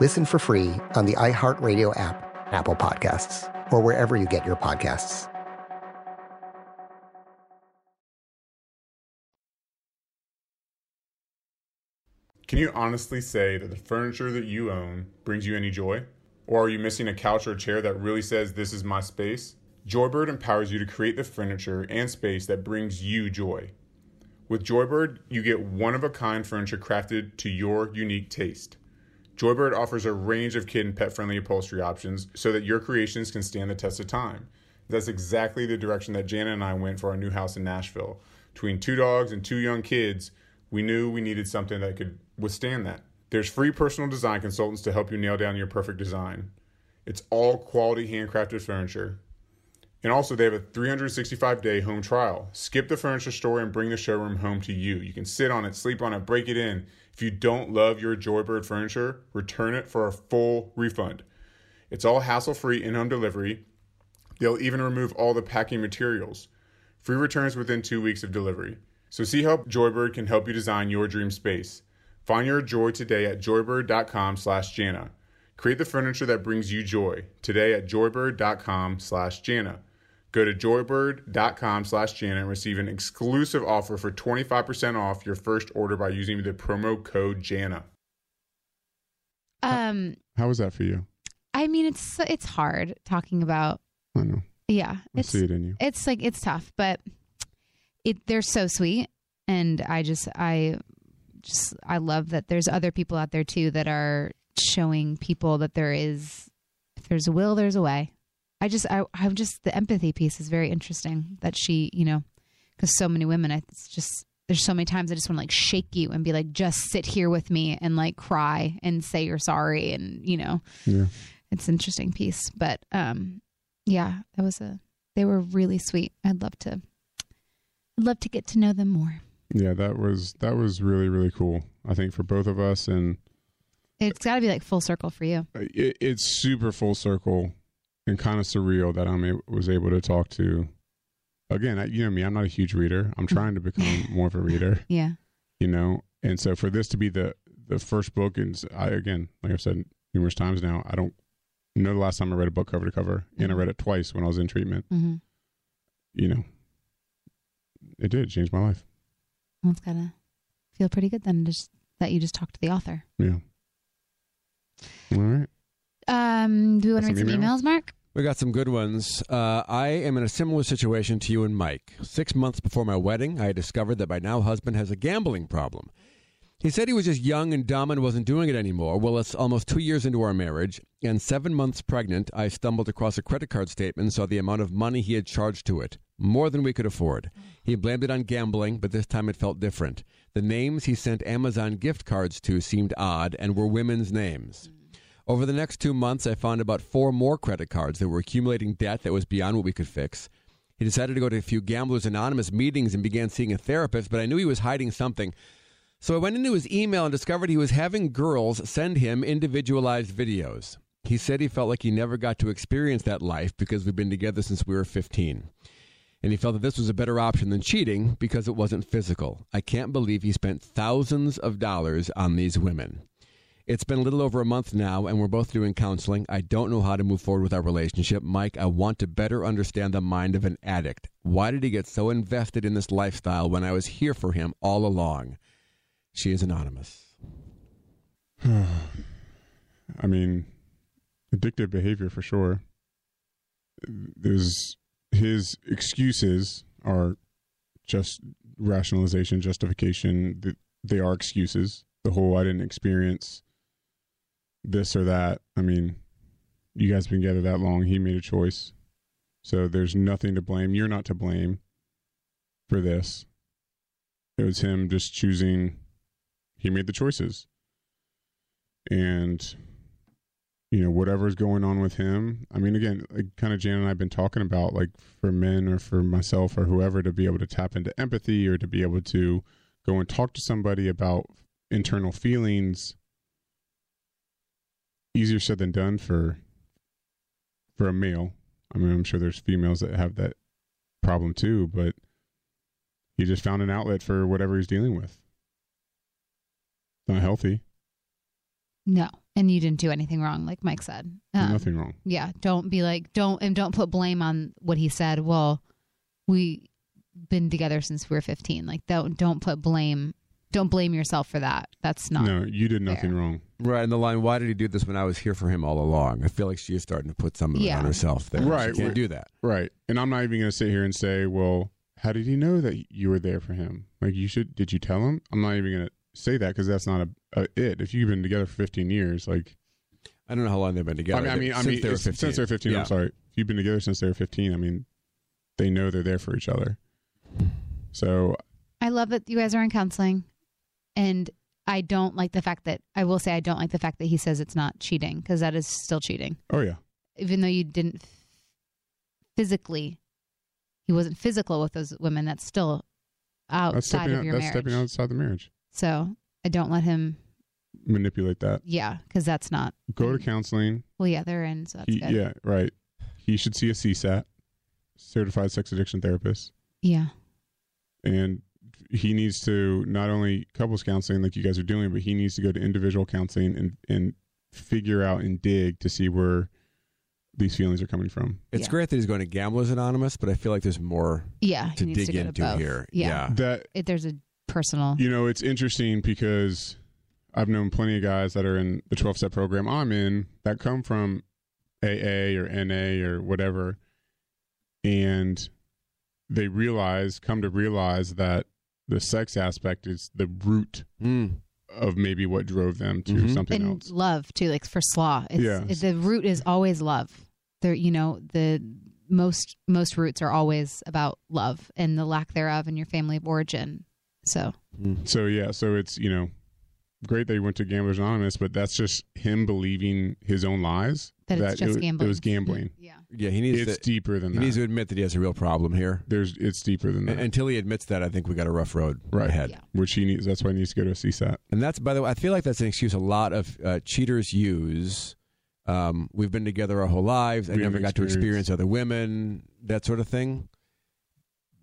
Listen for free on the iHeartRadio app, Apple Podcasts, or wherever you get your podcasts. Can you honestly say that the furniture that you own brings you any joy? Or are you missing a couch or a chair that really says, This is my space? Joybird empowers you to create the furniture and space that brings you joy. With Joybird, you get one of a kind furniture crafted to your unique taste. Joybird offers a range of kid and pet friendly upholstery options so that your creations can stand the test of time. That's exactly the direction that Jana and I went for our new house in Nashville. Between two dogs and two young kids, we knew we needed something that could withstand that. There's free personal design consultants to help you nail down your perfect design. It's all quality handcrafted furniture. And also, they have a 365 day home trial. Skip the furniture store and bring the showroom home to you. You can sit on it, sleep on it, break it in. If you don't love your Joybird furniture, return it for a full refund. It's all hassle free in home delivery. They'll even remove all the packing materials. Free returns within two weeks of delivery. So, see how Joybird can help you design your dream space. Find your joy today at joybird.com/slash Jana. Create the furniture that brings you joy today at joybird.com/slash Jana. Go to joybird.com slash Jana and receive an exclusive offer for 25% off your first order by using the promo code Jana. Um, How was that for you? I mean, it's it's hard talking about. I know. Yeah, I it's see it in you. it's like it's tough, but it they're so sweet, and I just I just I love that there's other people out there too that are showing people that there is if there's a will, there's a way. I just I I'm just the empathy piece is very interesting that she you know because so many women I- it's just there's so many times I just want to like shake you and be like just sit here with me and like cry and say you're sorry and you know Yeah. it's an interesting piece but um yeah that was a they were really sweet i'd love to i'd love to get to know them more Yeah, that was that was really really cool. I think for both of us, and it's got to be like full circle for you it, it's super full circle and kind of surreal that I'm a- was able to talk to. Again, I, you know me, I'm not a huge reader. I'm trying to become more of a reader. yeah You know, and so for this to be the the first book, and I again, like I've said numerous times now, I don't know the last time I read a book cover to cover, and I read it twice when I was in treatment. mm-hmm. You know, it did change my life. well it's gotta feel pretty good then just that you just talked to the author Yeah. All right. um do we want to read some some emails? emails mark We got some good ones. Uh, I am in a similar situation to you and Mike. Six months before my wedding, I discovered that my now husband has a gambling problem. He said he was just young and dumb and wasn't doing it anymore. Well, it's almost two years into our marriage, and seven months pregnant, I stumbled across a credit card statement and saw the amount of money he had charged to it. More than we could afford. He blamed it on gambling, but this time it felt different. The names he sent Amazon gift cards to seemed odd and were women's names. Over the next two months, I found about four more credit cards that were accumulating debt that was beyond what we could fix. He decided to go to a few Gamblers Anonymous meetings and began seeing a therapist, but I knew he was hiding something. So I went into his email and discovered he was having girls send him individualized videos. He said he felt like he never got to experience that life because we've been together since we were 15. And he felt that this was a better option than cheating because it wasn't physical. I can't believe he spent thousands of dollars on these women. It's been a little over a month now, and we're both doing counseling. I don't know how to move forward with our relationship. Mike, I want to better understand the mind of an addict. Why did he get so invested in this lifestyle when I was here for him all along? She is anonymous. I mean, addictive behavior for sure. There's his excuses are just rationalization, justification. They are excuses. The whole I didn't experience this or that. I mean, you guys been together that long. He made a choice. So there's nothing to blame. You're not to blame for this. It was him just choosing. He made the choices. And, you know, whatever's going on with him. I mean, again, like kind of Jan and I have been talking about, like for men or for myself or whoever to be able to tap into empathy or to be able to go and talk to somebody about internal feelings. Easier said than done for for a male. I mean, I'm sure there's females that have that problem too, but he just found an outlet for whatever he's dealing with. Not healthy. No, and you didn't do anything wrong, like Mike said. Um, Nothing wrong. Yeah, don't be like don't and don't put blame on what he said. Well, we been together since we were 15. Like don't don't put blame. Don't blame yourself for that. That's not. no, you did nothing wrong. Right, and the line, why did he do this when I was here for him all along? I feel like she is starting to put some of it Yeah. on herself there. Right. She can't right. do that. Right. And I'm not even going to sit here and say, well, how did he know that you were there for him? Like, you should, did you tell him? I'm not even going to say that because that's not a, a it. If you've been together for 15 years, like, I don't know how long they've been together. I mean, I mean, I Since mean they were 15. since they're 15. Yeah. I'm sorry. If you've been together since they were 15, I mean, they know they're there for each other. So I love that you guys are in counseling, and I don't like the fact that I will say I don't like the fact that he says it's not cheating because that is still cheating. Oh yeah. Even though you didn't physically, he wasn't physical with those women. That's still that's outside stepping, of out, your that's marriage. stepping outside the marriage. So I don't let him. Manipulate that. Yeah, because that's not. Go to counseling. Well, yeah, they're in, so that's He- good. yeah, right. He should see a CSAT, certified sex addiction therapist. Yeah. and he needs to not only couples counseling like you guys are doing, but he needs to go to individual counseling and and figure out and dig to see where these feelings are coming from. It's great that he's going to Gamblers Anonymous, but I feel like there's more Yeah, to dig to go to into both. here. Yeah. That It, there's a personal. you know, it's interesting because I've known plenty of guys that are in the 12 step program I'm in that come from AA or NA or whatever, and they realize, come to realize that the sex aspect is the root of maybe what drove them to Mhm. something and else. love too, like for slaw. It's, Yeah. it- the root is always love. There, you know, the most most roots are always about love and the lack thereof in your family of origin. So So yeah, so it's you know great that he went to Gamblers Anonymous, but that's just him believing his own lies. That it's just it, gambling. It was gambling. Yeah. Yeah, he needs It's to, deeper than he that. needs to admit that he has a real problem here. There's it's deeper than that. And until he admits that, I think we got a rough road right. ahead. Which he needs. That's why he needs to go to a CSAT. And that's, by the way, I feel like that's an excuse a lot of uh, cheaters use. Um, we've been together our whole lives. I We never haven't got to experience other women, that sort of thing.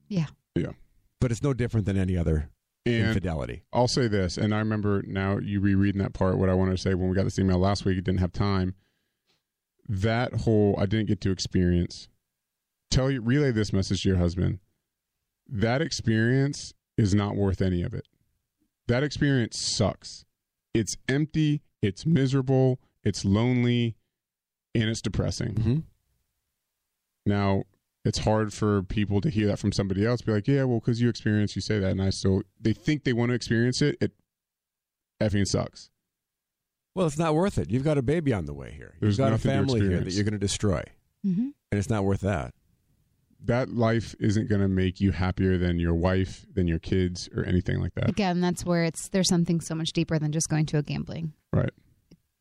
Yeah. Yeah. But it's no different than any other And infidelity. I'll say this, and I remember now you rereading that part. What I wanted to say when we got this email last week, it didn't have time. That whole I didn't get to experience. Tell you, relay this message to your husband. That experience is not worth any of it. That experience sucks. It's empty. It's miserable. It's lonely, and it's depressing. Mm-hmm. Now, it's hard for people to hear that from somebody else. Be like, yeah, well, because you experience, you say that, and I still. They think they want to experience it. It effing sucks. Well, it's not worth it. You've got a baby on the way here. There's You've got a family here that you're going to destroy. Mm-hmm. And it's not worth that. That life isn't going to make you happier than your wife, than your kids, or anything like that. Again, that's where it's there's something so much deeper than just going to a gambling. Right.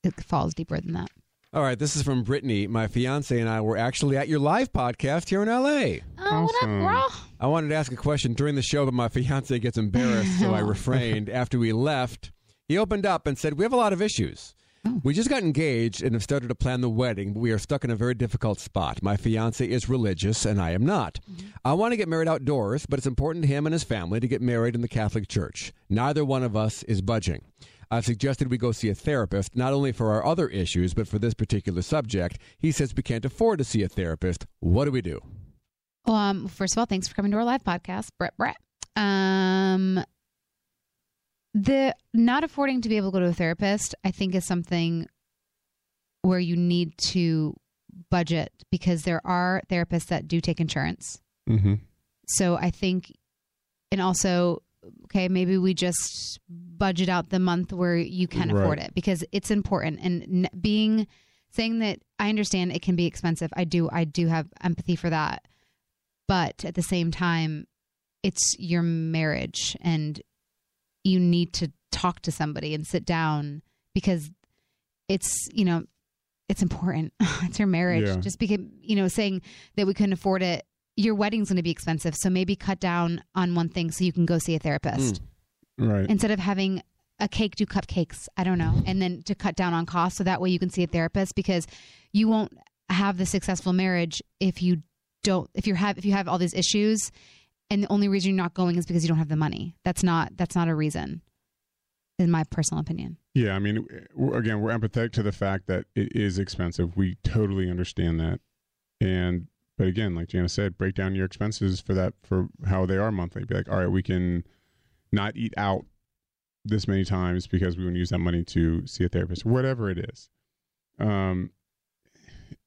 It falls deeper than that. All right, this is from Brittany. My fiance and I were actually at your live podcast here in LA. Oh, what up, bro? I wanted to ask a question during the show, but my fiance gets embarrassed, so I refrained. After we left, he opened up and said, We have a lot of issues. We just got engaged and have started to plan the wedding, but we are stuck in a very difficult spot. My fiance is religious and I am not. I want to get married outdoors, but it's important to him and his family to get married in the Catholic Church. Neither one of us is budging. I've suggested we go see a therapist, not only for our other issues, but for this particular subject. He says we can't afford to see a therapist. What do we do? Well, um, first of all, thanks for coming to our live podcast, Brett. Brett. Um, the not affording to be able to go to a therapist, I think, is something where you need to budget because there are therapists that do take insurance. Mm-hmm. So I think and also okay maybe we just budget out the month where you can afford it because it's important. And being saying that i understand it can be expensive. I do i do have empathy for that. But at the same time it's your marriage and you need to talk to somebody and sit down because it's you know it's important. It's your marriage. Yeah. just because you know saying that we couldn't afford it your wedding's going to be expensive so maybe cut down on one thing so you can go see a therapist. Hmm. Right. instead of having a cake do cupcakes. I don't know. And then to cut down on costs so that way you can see a therapist because you won't have the successful marriage if you don't if you have if you have all these issues and the only reason you're not going is because you don't have the money. That's not that's not a reason in my personal opinion. Yeah, I mean, again, we're empathetic to the fact that it is expensive. We totally understand that, and but again, like Jana said, break down your expenses for that for how they are monthly. Be like, all right, we can not eat out this many times because we want to use that money to see a therapist, whatever it is. Um,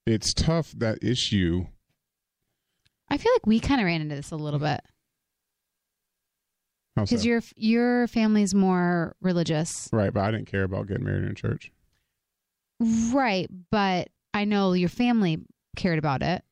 it's tough that issue. i feel like we kind of ran into this a little bit How so? because your your family's more religious right, but I didn't care about getting married in church. right but i know your family cared about it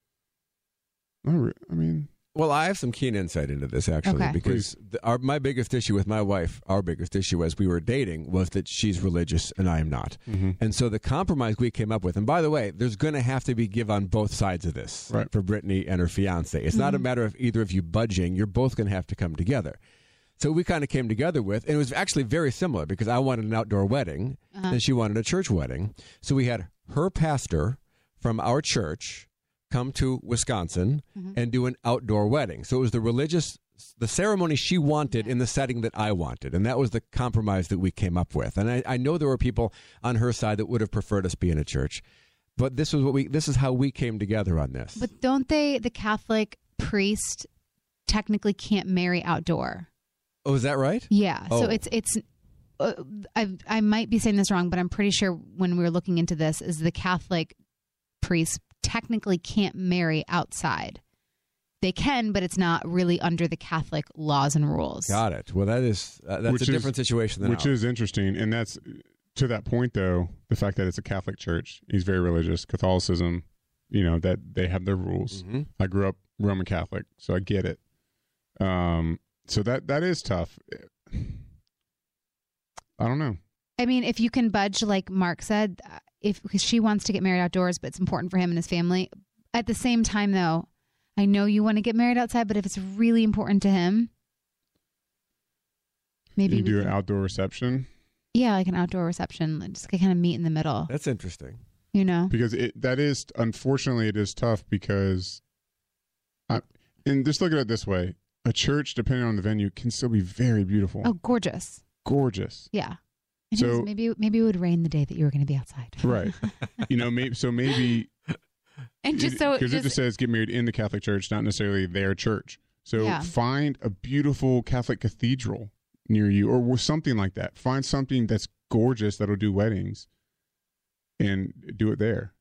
re- I mean, Well, I have some keen insight into this actually Okay. because the, our, my biggest issue with my wife, our biggest issue as we were dating, was that she's religious and I am not. And so the compromise we came up with, and by the way, there's going to have to be give on both sides of this for Brittany and her fiance. It's not a Mhm. matter of either of you budging; you're both going to have to come together. So we kind of came together with, and it was actually very similar because I wanted an outdoor wedding, Uh-huh. and she wanted a church wedding. So we had her pastor from our church come to Wisconsin Mhm. and do an outdoor wedding. So it was the religious, the ceremony she wanted in the setting that I wanted, and that was the compromise that we came up with. And I, I know there were people on her side that would have preferred us be in a church, but this was what we, this is how we came together on this. But don't they, the Catholic priest technically can't marry outdoor? Oh, is that right? Yeah. Oh. So it's, it's, uh, I, I might be saying this wrong, but I'm pretty sure when we were looking into this, is the Catholic priest technically can't marry outside. They can, but it's not really under the Catholic laws and rules. Got it. Well, that is uh, that's Which a is- different situation than which ours. is interesting, and that's to that point though. The fact that it's a Catholic church, he's very religious. Catholicism, you know that they have their rules. Mm-hmm. I grew up Roman Catholic, so I get it. Um, so that that is tough. I don't know. I mean, if you can budge, like Mark said, if because she wants to get married outdoors, but it's important for him and his family. At the same time, though, I know you want to get married outside, but if it's really important to him, maybe you we do an outdoor reception yeah, like an outdoor reception, like, just kind of meet in the middle. That's interesting. You know, because it that is unfortunately it is tough because, I, and just look at it this way: a church, depending on the venue, can still be very beautiful, oh, gorgeous, gorgeous. yeah. And So- so maybe maybe it would rain the day that you were going to be outside. Right. you know, maybe so maybe And just so because it just- just says get married in the Catholic Church, not necessarily their church. So Yeah. find a beautiful Catholic cathedral near you, or something like that. Find something that's gorgeous that'll do weddings, and do it there.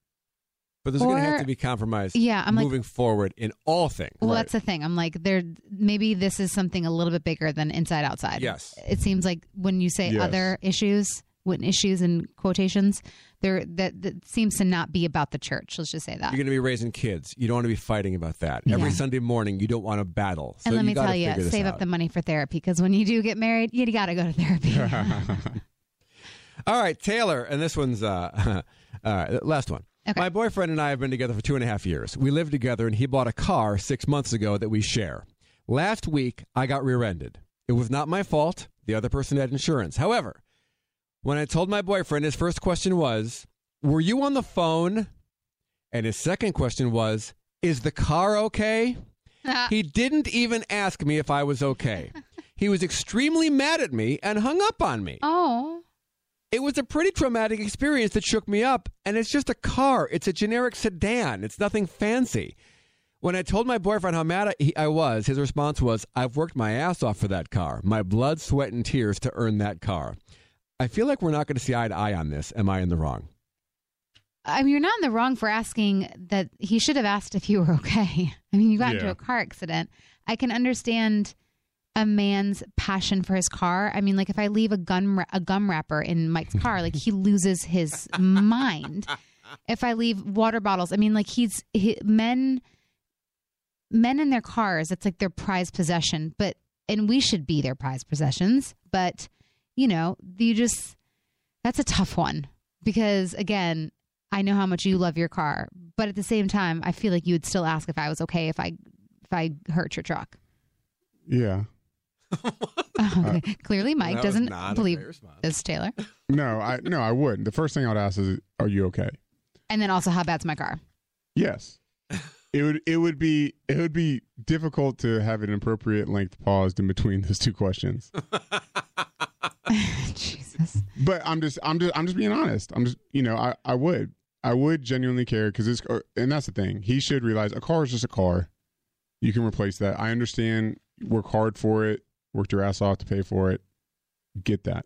But there's going to have to be compromise. Yeah, I'm like- moving forward in all things. Well, that's the thing. I'm like, there. Maybe this is something a little bit bigger than inside outside. Yes. It seems like when you say Yes. other issues, when issues in quotations, there that, that seems to not be about the church. Let's just say that. You're going to be raising kids. You don't want to be fighting about that. Every Sunday morning, you don't want to battle. So and let you me gotta tell you, save out. up the money for therapy because when you do get married, you got to go to therapy. All right, Taylor, and this one's uh, all right, last one. My boyfriend and I have been together for two and a half years. We live together, and he bought a car six months ago that we share. Last week, I got rear-ended. It was not my fault. The other person had insurance. However, when I told my boyfriend, his first question was, "Were you on the phone?" And his second question was, "Is the car okay?" he didn't even ask me if I was okay. he was extremely mad at me and hung up on me. Oh. It was a pretty traumatic experience that shook me up, and it's just a car. It's a generic sedan. It's nothing fancy. When I told my boyfriend how mad I, I was, his response was, I've worked my ass off for that car. My blood, sweat, and tears to earn that car. I feel like we're not going to see eye to eye on this. Am I in the wrong? I mean, you're not in the wrong for asking that. He should have asked if you were okay. I mean, you got into a car accident. I can understand a man's passion for his car. I mean, like if I leave a gun a gum wrapper in Mike's car, like he loses his mind. If I leave water bottles, I mean, like he's he, men men in their cars. It's like their prized possession, but and we should be their prized possessions. But you know, you just that's a tough one because again, I know how much you love your car, but at the same time, I feel like you would still ask if I was okay if I if I hurt your truck. Yeah. Okay. Clearly, Mike doesn't believe this, Taylor. No, I no, I wouldn't. The first thing I'd ask is, "Are you okay?" And then also, how bad's my car? Yes. It would it would be it would be difficult to have an appropriate length paused in between those two questions. Jesus. But I'm just I'm just I'm just being honest. I'm just you know I I would I would genuinely care because it's and that's the thing. He should realize a car is just a car. You can replace that. I understand. Work hard for it. Worked your ass off to pay for it. Get that.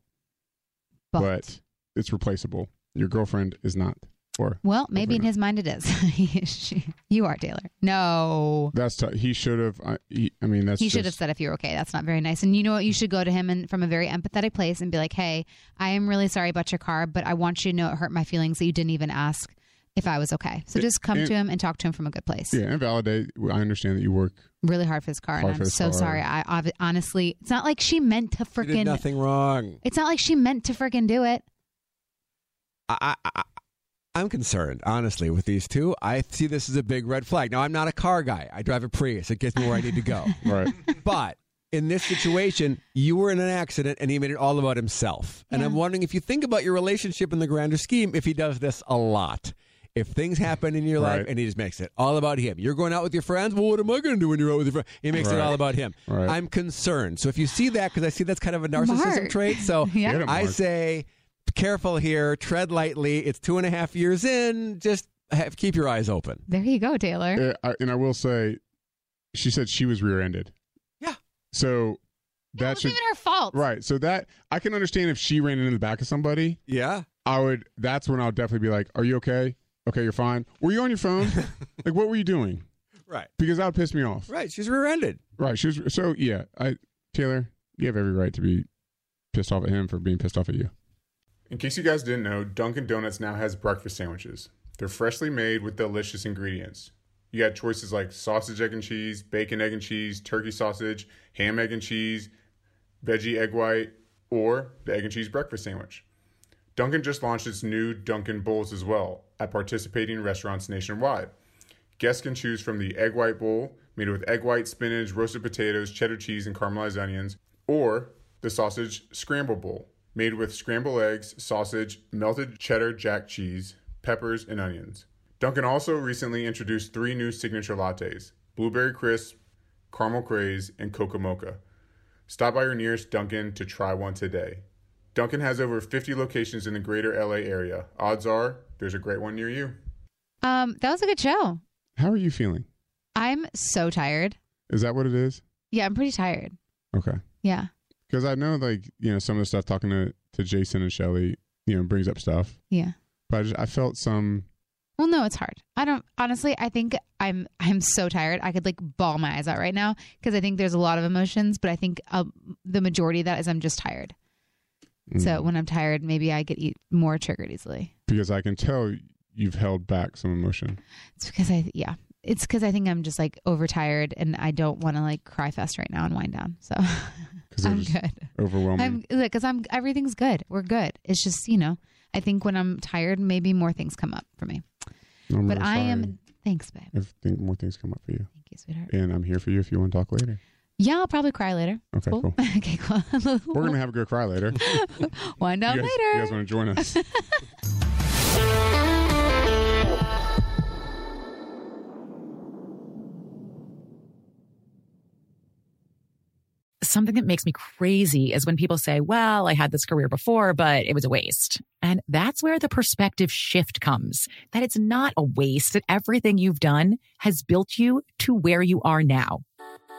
But, it's replaceable. Your girlfriend is not. Or Well, maybe in his mind it is. You are Taylor. No. that's t- he should have. I, he, I mean that's he should have said if you're okay. That's not very nice. And you know what? You should go to him and from a very empathetic place and be like, "Hey, I am really sorry about your car, but I want you to know it hurt my feelings that you didn't even ask if I was okay." So just come and- to him and talk to him from a good place. Yeah, and validate. I understand that you work. Really hard for this car, and I'm so car. sorry. I honestly, it's not like she meant to You did freaking. nothing wrong. It's not like she meant to freaking do it. I, I, I, I'm concerned, honestly, with these two. I see this as a big red flag. Now, I'm not a car guy. I drive a Prius. It gets me where I need to go. right. But in this situation, you were in an accident and he made it all about himself. And I'm wondering if you think about your relationship in the grander scheme, if he does this a lot. If things happen in your life Right. and he just makes it all about him, you're going out with your friends. Well, what am I going to do when you're out with your friends? He makes it all about him. Right. I'm concerned. So if you see that, because I see that's kind of a narcissism Mark. trait. So Yeah. It, I say, careful here, tread lightly. It's two and a half years in. Just have, keep your eyes open. There you go, Taylor. Uh, I, and I will say, she said she was rear-ended. Yeah. So that It's should even her fault. right. So that I can understand if she ran into the back of somebody. Yeah. I would. That's when I'll definitely be like, "Are you okay? Okay, you're fine. Were you on your phone? like, what were you doing? Right. Because that would piss me off. Right. She's rear-ended. Right. She was. So yeah, I Taylor, you have every right to be pissed off at him for being pissed off at you. In case you guys didn't know, Dunkin' Donuts now has breakfast sandwiches. They're freshly made with delicious ingredients. You got choices like sausage, egg and cheese, bacon, egg and cheese, turkey sausage, ham, egg and cheese, veggie, egg white, or the egg and cheese breakfast sandwich. Dunkin' just launched its new Dunkin' Bowls as well at participating restaurants nationwide. Guests can choose from the egg white bowl, made with egg white, spinach, roasted potatoes, cheddar cheese, and caramelized onions, or the sausage scramble bowl, made with scrambled eggs, sausage, melted cheddar jack cheese, peppers, and onions. Dunkin' also recently introduced three new signature lattes blueberry crisp, caramel craze, and cocoa mocha. Stop by your nearest Dunkin' to try one today. Dunkin' has over 50 locations in the greater LA area. Odds are there's a great one near you. Um, that was a good show. How are you feeling? I'm so tired. Is that what it is? Yeah, I'm pretty tired. Okay. Yeah. Because I know, like, you know, some of the stuff talking to, to Jason and Shelly, you know, brings up stuff. Yeah. But I, just, I felt some. Well, no, it's hard. I don't honestly. I think I'm I'm so tired. I could like ball my eyes out right now because I think there's a lot of emotions, but I think uh, the majority of that is I'm just tired. Mm. So when I'm tired, maybe I get eat more triggered easily. Because I can tell you've held back some emotion. It's because I yeah. It's because I think I'm just like overtired and I don't want to like cry fest right now and wind down. So I'm good. overwhelming. I'm because I'm everything's good. We're good. It's just you know I think when I'm tired, maybe more things come up for me. I'm but really I am. Thanks, babe. If think more things come up for you. Thank you, sweetheart. And I'm here for you if you want to talk later. Yeah, I'll probably cry later. Okay, cool. okay, cool. We're going to have a good cry later. Whine Down you guys, later. You guys want to join us? Something that makes me crazy is when people say, well, I had this career before, but it was a waste. And that's where the perspective shift comes that it's not a waste, that everything you've done has built you to where you are now.